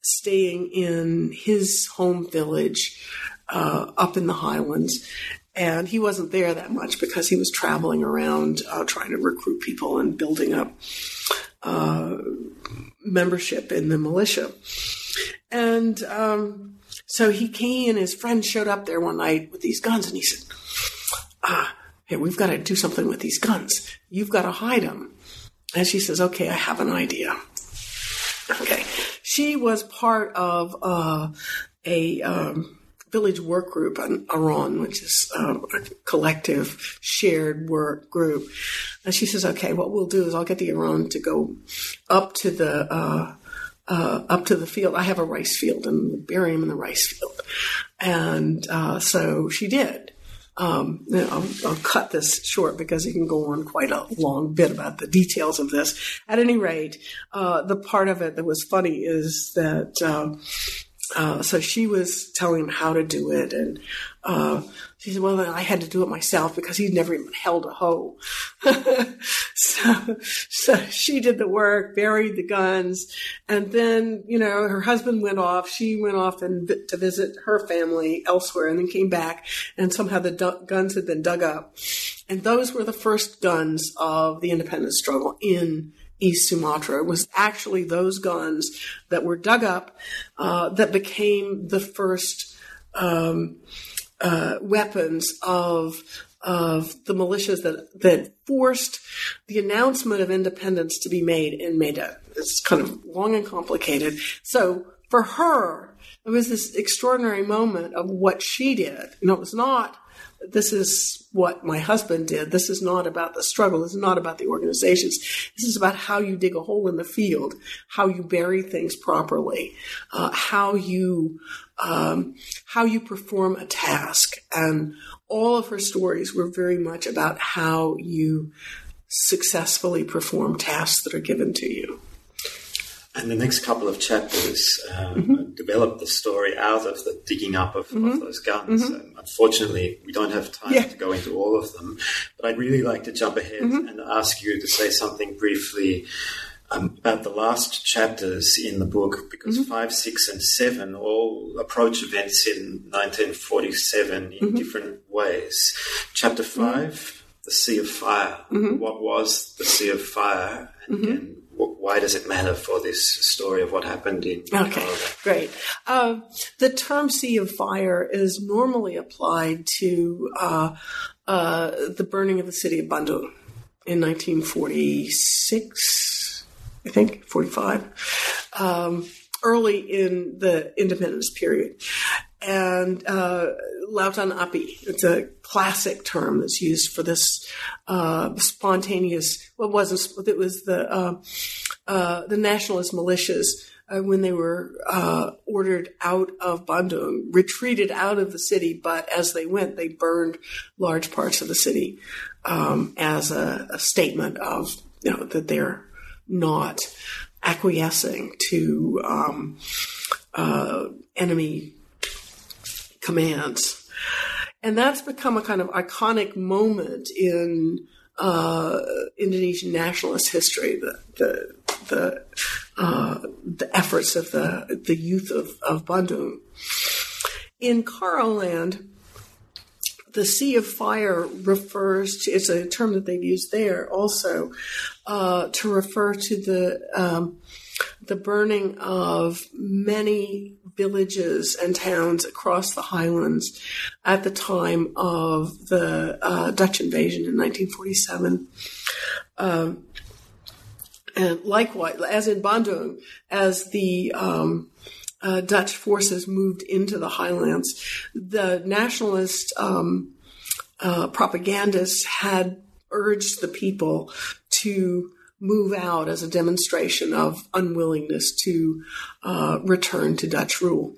staying in his home village uh, up in the Highlands, and he wasn't there that much because he was traveling around uh, trying to recruit people and building up uh, membership in the militia. And um, so he came and his friend showed up there one night with these guns and he said, Ah, hey, we've got to do something with these guns. You've got to hide them. And she says, Okay, I have an idea. Okay. She was part of uh, a. Um, village work group on aron, which is um, a collective shared work group. And she says, okay, what we'll do is I'll get the aron to go up to the, uh, uh, up to the field. I have a rice field and bury him in the rice field. And, uh, so she did. Um, I'll, I'll, cut this short because you can go on quite a long bit about the details of this. At any rate, uh, the part of it that was funny is that um, uh, so she was telling him how to do it, and uh, she said, "Well, then I had to do it myself because he'd never even held a hoe." so, so she did the work, buried the guns, and then you know her husband went off. She went off and to visit her family elsewhere, and then came back, and somehow the du- guns had been dug up, and those were the first guns of the independence struggle in East Sumatra. It was actually those guns that were dug up uh, that became the first um, uh, weapons of of the militias that that forced the announcement of independence to be made in Medan. It's kind of long and complicated. So for her, it was this extraordinary moment of what she did. You know, it was not this is what my husband did. This is not about the struggle. This is not about the organizations. This is about how you dig a hole in the field, how you bury things properly, uh, how you um, how you perform a task. And all of her stories were very much about how you successfully perform tasks that are given to you. And the next couple of chapters uh, mm-hmm. develop the story out of the digging up of, mm-hmm. of those guns. Mm-hmm. Um, unfortunately, we don't have time yeah. to go into all of them, but I'd really like to jump ahead mm-hmm. and ask you to say something briefly um, about the last chapters in the book, because mm-hmm. five, six, and seven all approach events in 1947 in mm-hmm. different ways. Chapter 5 the Sea of Fire. What was the Sea of Fire? And again, why does it matter for this story of what happened in Okay, great. Uh, the term Sea of Fire is normally applied to uh, uh, the burning of the city of Bandung in 1946, I think, 45, um, early in the independence period. And uh, Lautan Api, it's a classic term that's used for this uh, spontaneous. What well, wasn't it was the uh, uh, the nationalist militias uh, when they were uh, ordered out of Bandung, retreated out of the city, but as they went, they burned large parts of the city um, as a, a, statement of you know that they're not acquiescing to um, uh, enemy commands. And that's become a kind of iconic moment in uh, Indonesian nationalist history. The the the, uh, the efforts of the the youth of, of Bandung. In Karo land, the Sea of Fire refers to, it's a term that they've used there also, uh, to refer to the, um, the burning of many villages and towns across the highlands at the time of the uh, Dutch invasion in 1947. Um, and likewise, as in Bandung, as the um, uh, Dutch forces moved into the highlands, the nationalist um, uh, propagandists had urged the people to move out as a demonstration of unwillingness to uh, return to Dutch rule.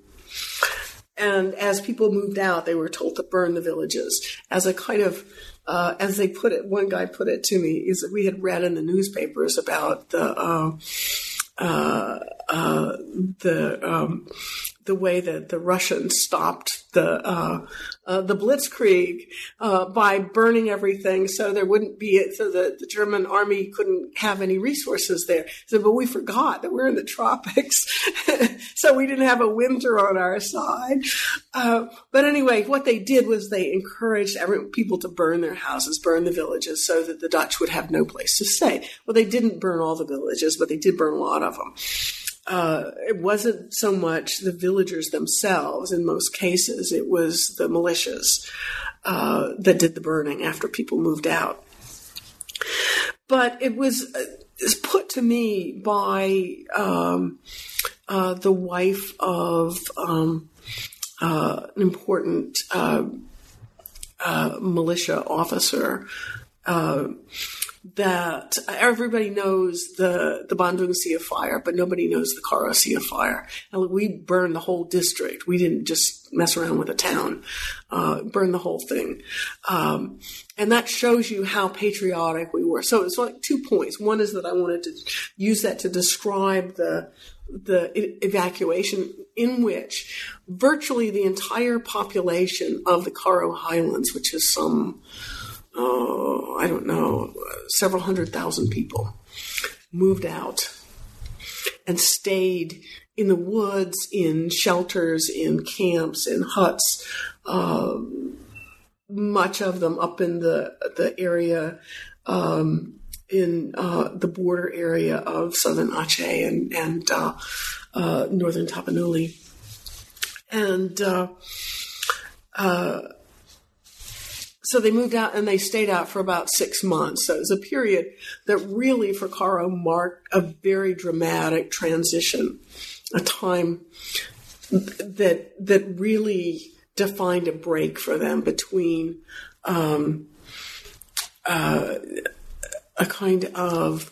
And as people moved out, they were told to burn the villages as a kind of, uh, as they put it, one guy put it to me, is that we had read in the newspapers about the, uh, uh, the um, the way that the Russians stopped the uh, uh, the Blitzkrieg uh, by burning everything, so there wouldn't be so the, the German army couldn't have any resources there. So, but we forgot that we're in the tropics, so we didn't have a winter on our side. Uh, but anyway, what they did was they encouraged every, people to burn their houses, burn the villages, so that the Dutch would have no place to stay. Well, they didn't burn all the villages, but they did burn a lot of them uh, it wasn't so much the villagers themselves in most cases, it was the militias uh, that did the burning after people moved out. But it was, uh, was put to me by um, uh, the wife of um, uh, an important uh, militia officer that everybody knows the, the Bandung Sea of Fire, but nobody knows the Karo Sea of Fire. And we burned the whole district. We didn't just mess around with a town, uh, burn the whole thing. Um, and that shows you how patriotic we were. So it's like two points. One is that I wanted to use that to describe the, the evacuation in which virtually the entire population of the Karo Highlands, which is some oh, I don't know, several hundred thousand people moved out and stayed in the woods, in shelters, in camps, in huts. Uh, much of them up in the the area um, in uh, the border area of southern Aceh and and uh, uh northern Tapanuli, and uh, uh, so they moved out and they stayed out for about six months. So it was a period that really for Karo marked a very dramatic transition, a time that that really defined a break for them between um, uh, a kind of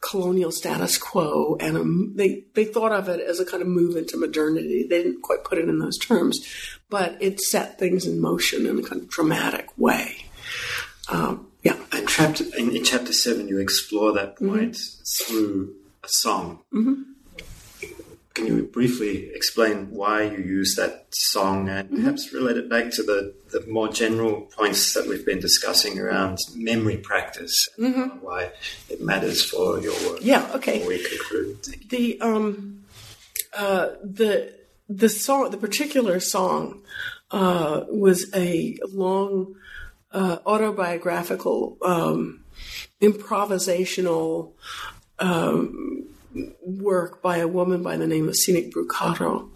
colonial status quo and a, they they thought of it as a kind of move into modernity they didn't quite put it in those terms but it set things in motion in a kind of dramatic way um, yeah and chapter in, in, chapter 7 you explore that point mm-hmm. through a song mm-hmm. Can you briefly explain why you use that song and mm-hmm. perhaps relate it back to the, the more general points that we've been discussing around memory practice and mm-hmm. why it matters for your work? Yeah, okay. we conclude. The, um, uh, the, the song, the particular song, uh, was a long, uh, autobiographical, um, improvisational, um, work by a woman by the name of Sinek Brucato,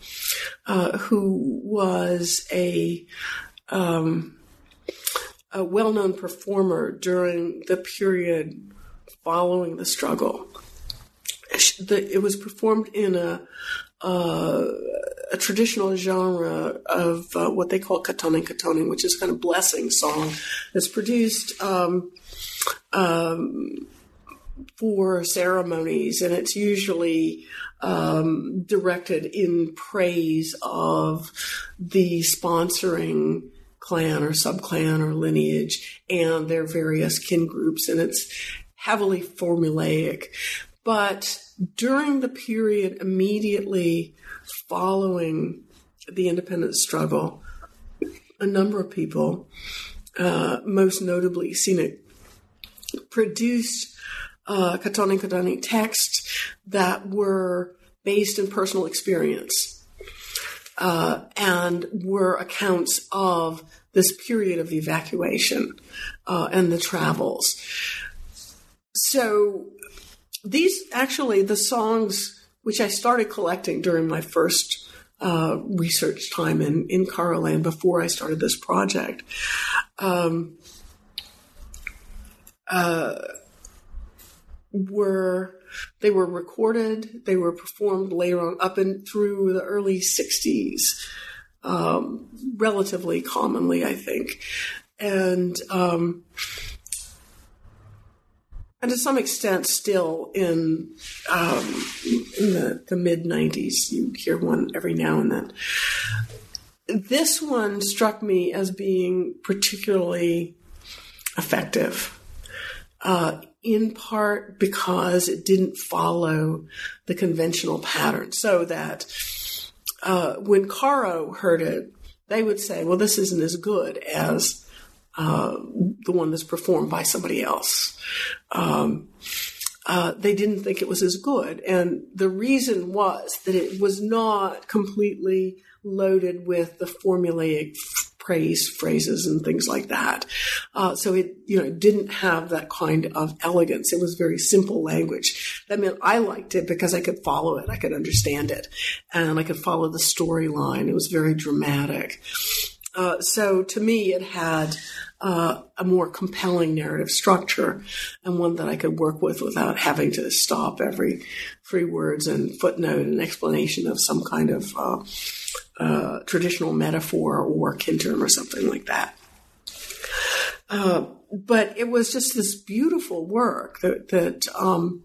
uh, who was a, um, a well known performer during the period following the struggle. It was performed in a, uh, a traditional genre of uh, what they call katoneng-katoneng, which is kind of blessing song that's produced um, um, for ceremonies, and it's usually um, directed in praise of the sponsoring clan or subclan or lineage and their various kin groups, and it's heavily formulaic. But during the period immediately following the independence struggle, a number of people, uh, most notably Sinek, produced uh, Katoneng texts that were based in personal experience uh, and were accounts of this period of evacuation uh, and the travels. So these actually, the songs which I started collecting during my first uh, research time in, in Land before I started this project. Um, uh, were they were recorded, they were performed later on up and through the early 60s, um, relatively commonly, I think. And, um, and to some extent, still in, um, in the, the mid 90s, you hear one every now and then. This one struck me as being particularly effective. Uh, in part because it didn't follow the conventional pattern. So that uh, when Karo heard it, they would say, well, this isn't as good as uh, the one that's performed by somebody else. Um, uh, they didn't think it was as good. And the reason was that it was not completely loaded with the formulaic praise phrases and things like that. Uh, so it, you know, didn't have that kind of elegance. It was very simple language. That meant I liked it because I could follow it. I could understand it and I could follow the storyline. It was very dramatic. Uh, so to me, it had uh, a more compelling narrative structure and one that I could work with without having to stop every three words and footnote and explanation of some kind of traditional metaphor or term or something like that. Uh, but it was just this beautiful work that, that um,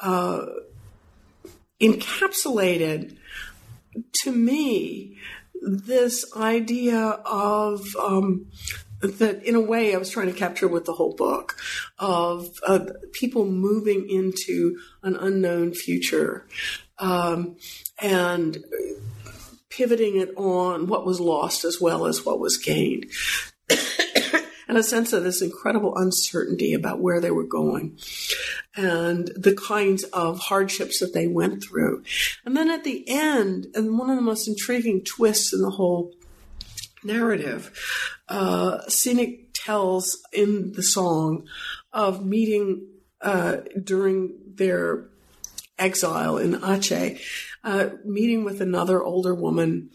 uh, encapsulated to me this idea of um, that in a way I was trying to capture with the whole book of uh, people moving into an unknown future um, and pivoting it on what was lost as well as what was gained. and a sense of this incredible uncertainty about where they were going and the kinds of hardships that they went through. And then at the end, and one of the most intriguing twists in the whole narrative, uh, Sinek tells in the song of meeting uh, during their exile in Aceh uh, meeting with another older woman.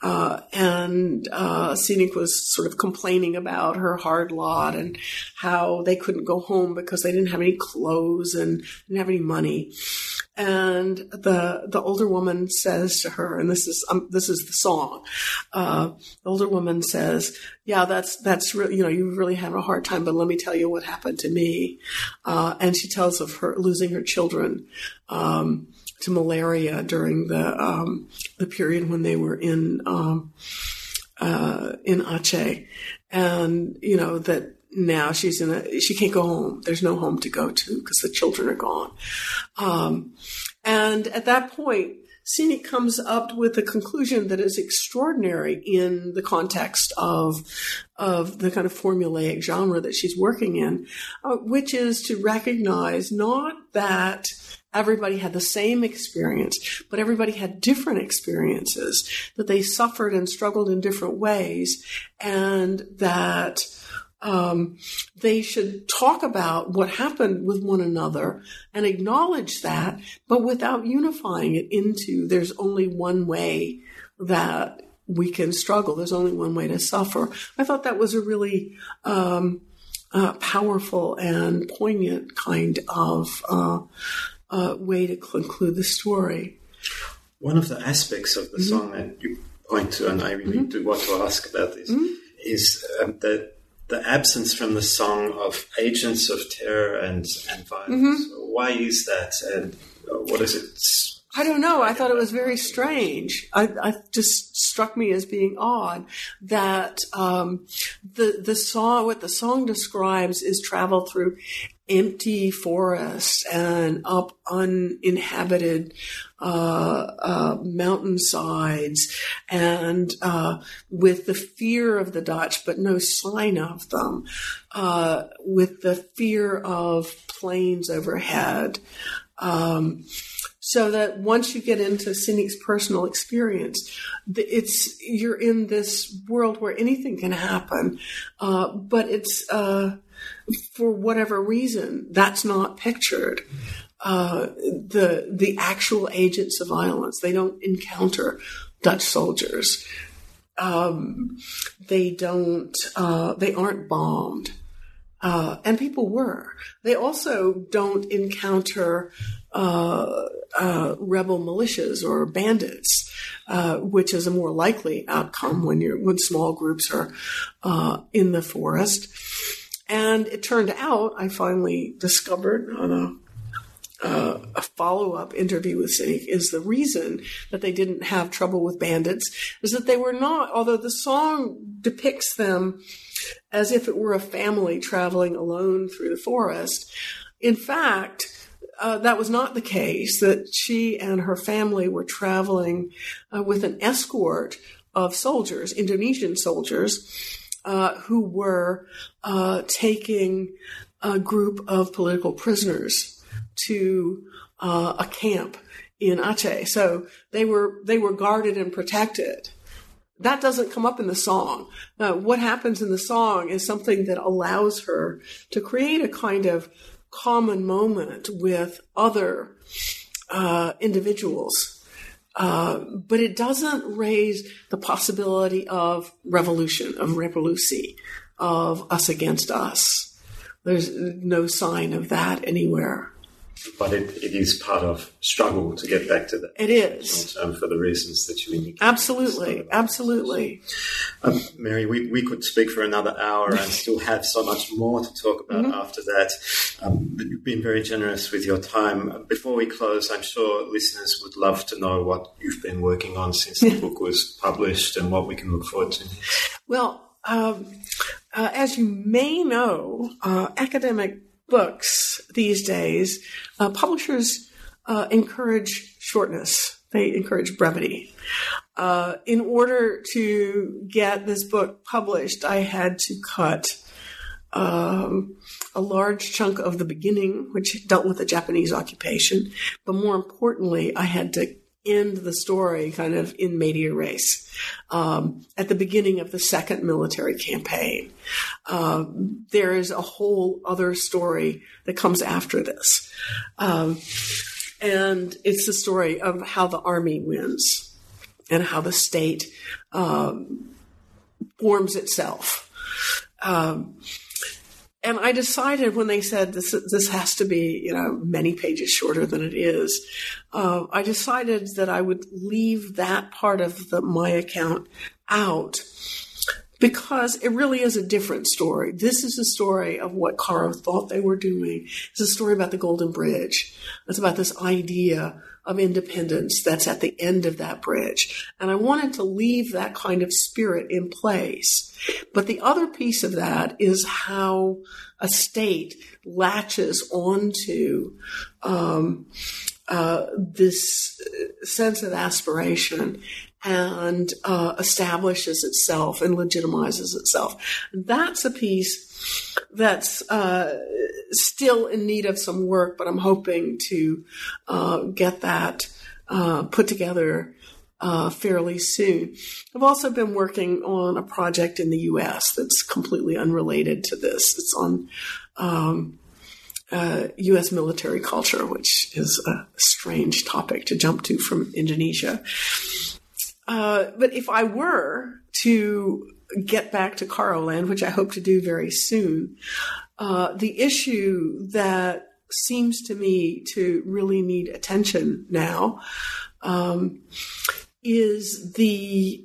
Uh, and uh, Sinek was sort of complaining about her hard lot and how they couldn't go home because they didn't have any clothes and didn't have any money. and the the older woman says to her, and this is um, this is the song. Uh, the older woman says, "Yeah, that's that's re- you know you really have a hard time, but let me tell you what happened to me." Uh, and she tells of her losing her children um, to malaria during the um, the period when they were in um, uh, in Aceh, and you know that now she's in a she can't go home. There's no home to go to because the children are gone. Um, and at that point Sinek comes up with a conclusion that is extraordinary in the context of of the kind of formulaic genre that she's working in, uh, which is to recognize not that everybody had the same experience, but everybody had different experiences, that they suffered and struggled in different ways, and that um, they should talk about what happened with one another and acknowledge that, but without unifying it into there's only one way that we can struggle. There's only one way to suffer. I thought that was a really um, uh, powerful and poignant kind of uh, uh, way to conclude the story. One of the aspects of the mm-hmm. song that you point to, and I really mm-hmm. do want to ask about this, mm-hmm. is um, that the absence from the song of agents of terror and, and violence. Mm-hmm. Why is that? And what is it? I don't know. I thought it was very strange. I, I just struck me as being odd that um, the the song, what the song describes, is travel through empty forests and up uninhabited uh, uh, mountainsides and uh, with the fear of the Dutch, but no sign of them, uh, with the fear of planes overhead. Um, so that once you get into Sinek's personal experience, it's you're in this world where anything can happen, uh, but it's uh, for whatever reason that's not pictured uh, the the actual agents of violence. They don't encounter Dutch soldiers. Um, they don't. Uh, they aren't bombed. Uh, and people were. They also don't encounter uh, uh, rebel militias or bandits, uh, which is a more likely outcome when you're when small groups are in the forest. And it turned out, I finally discovered on a uh, a follow up interview with Sinek is the reason that they didn't have trouble with bandits is that they were not, although the song depicts them as if it were a family traveling alone through the forest. In fact, uh, that was not the case, that she and her family were traveling uh, with an escort of soldiers, Indonesian soldiers, uh, who were uh, taking a group of political prisoners to uh, a camp in Aceh. So they were they were guarded and protected. That doesn't come up in the song. What happens in the song is something that allows her to create a kind of common moment with other uh, individuals. Uh, but it doesn't raise the possibility of revolution, of revolution, of us against us. There's no sign of that anywhere but it, it is part of struggle to get back to that. It is um, for the reasons that you indicated. Absolutely, absolutely. Um, Mary, we, we could speak for another hour and still have so much more to talk about mm-hmm. after that. Um, you've been very generous with your time. Before we close, I'm sure listeners would love to know what you've been working on since the book was published and what we can look forward to. Well. Um, uh, as you may know, uh, academic books these days, uh, publishers uh, encourage shortness. They encourage brevity. Uh, in order to get this book published, I had to cut um, a large chunk of the beginning, which dealt with the Japanese occupation. But more importantly, I had to end the story kind of in media res um, at the beginning of the second military campaign. Um, there is a whole other story that comes after this. Um, and it's the story of how the army wins and how the state um, forms itself. Um, and I decided when they said this this has to be you know many pages shorter than it is, uh, I decided that I would leave that part of the, my account out because it really is a different story. This is a story of what Karo thought they were doing. It's a story about the Golden Bridge. It's about this idea of independence that's at the end of that bridge. And I wanted to leave that kind of spirit in place. But the other piece of that is how a state latches onto um, uh, this sense of aspiration and uh, establishes itself and legitimizes itself. That's a piece that's uh, still in need of some work, but I'm hoping to uh, get that uh, put together uh, fairly soon. I've also been working on a project in the U.S. that's completely unrelated to this. It's on um, uh, U.S. military culture, which is a strange topic to jump to from Indonesia. Uh, but if I were to get back to Karoland, which I hope to do very soon, uh, the issue that seems to me to really need attention now um, is the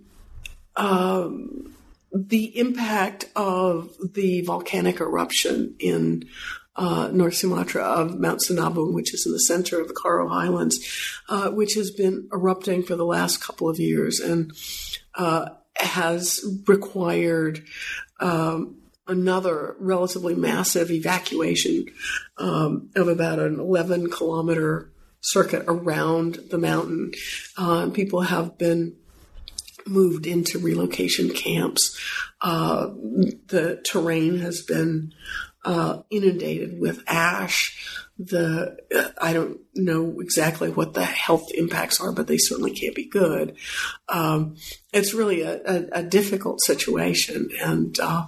um, the impact of the volcanic eruption in uh, North Sumatra of Mount Sinabung, which is in the center of the Karo Highlands, uh, which has been erupting for the last couple of years. And uh, has required um, another relatively massive evacuation um, of about an 11 kilometer circuit around the mountain. Uh, people have been moved into relocation camps. Uh, the terrain has been uh, inundated with ash. The I don't know exactly what the health impacts are, but they certainly can't be good. Um, it's really a, a, a, difficult situation and uh,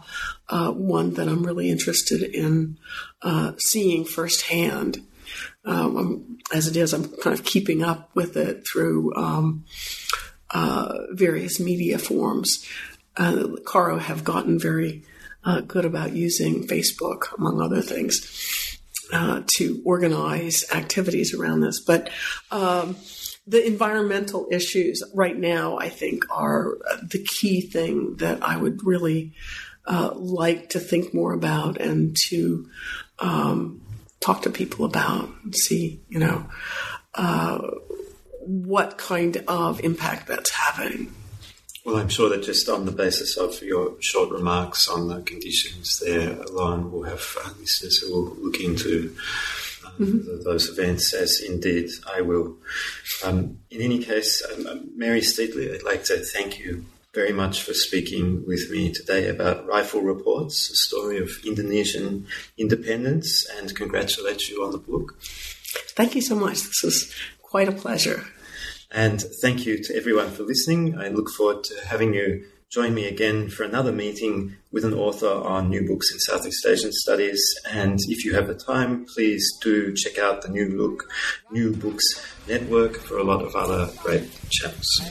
uh, one that I'm really interested in uh, seeing firsthand. Um, as it is, I'm kind of keeping up with it through um, uh, various media forms. Uh, Karo have gotten very uh, good about using Facebook, among other things, uh, to organize activities around this. But um, the environmental issues right now, I think, are the key thing that I would really uh, like to think more about and to um, talk to people about see, you know, uh, what kind of impact that's having. Well, I'm sure that just on the basis of your short remarks on the conditions there alone, we'll have uh, listeners who will look into uh, mm-hmm. those events, as indeed I will. Um, in any case, um, um, Mary Steedly, I'd like to thank you very much for speaking with me today about Rifle Reports, a story of Indonesian independence, and congratulate you on the book. Thank you so much. This was quite a pleasure. And thank you to everyone for listening. I look forward to having you join me again for another meeting with an author on new books in Southeast Asian studies. And if you have the time, please do check out the New Look New Books Network for a lot of other great channels.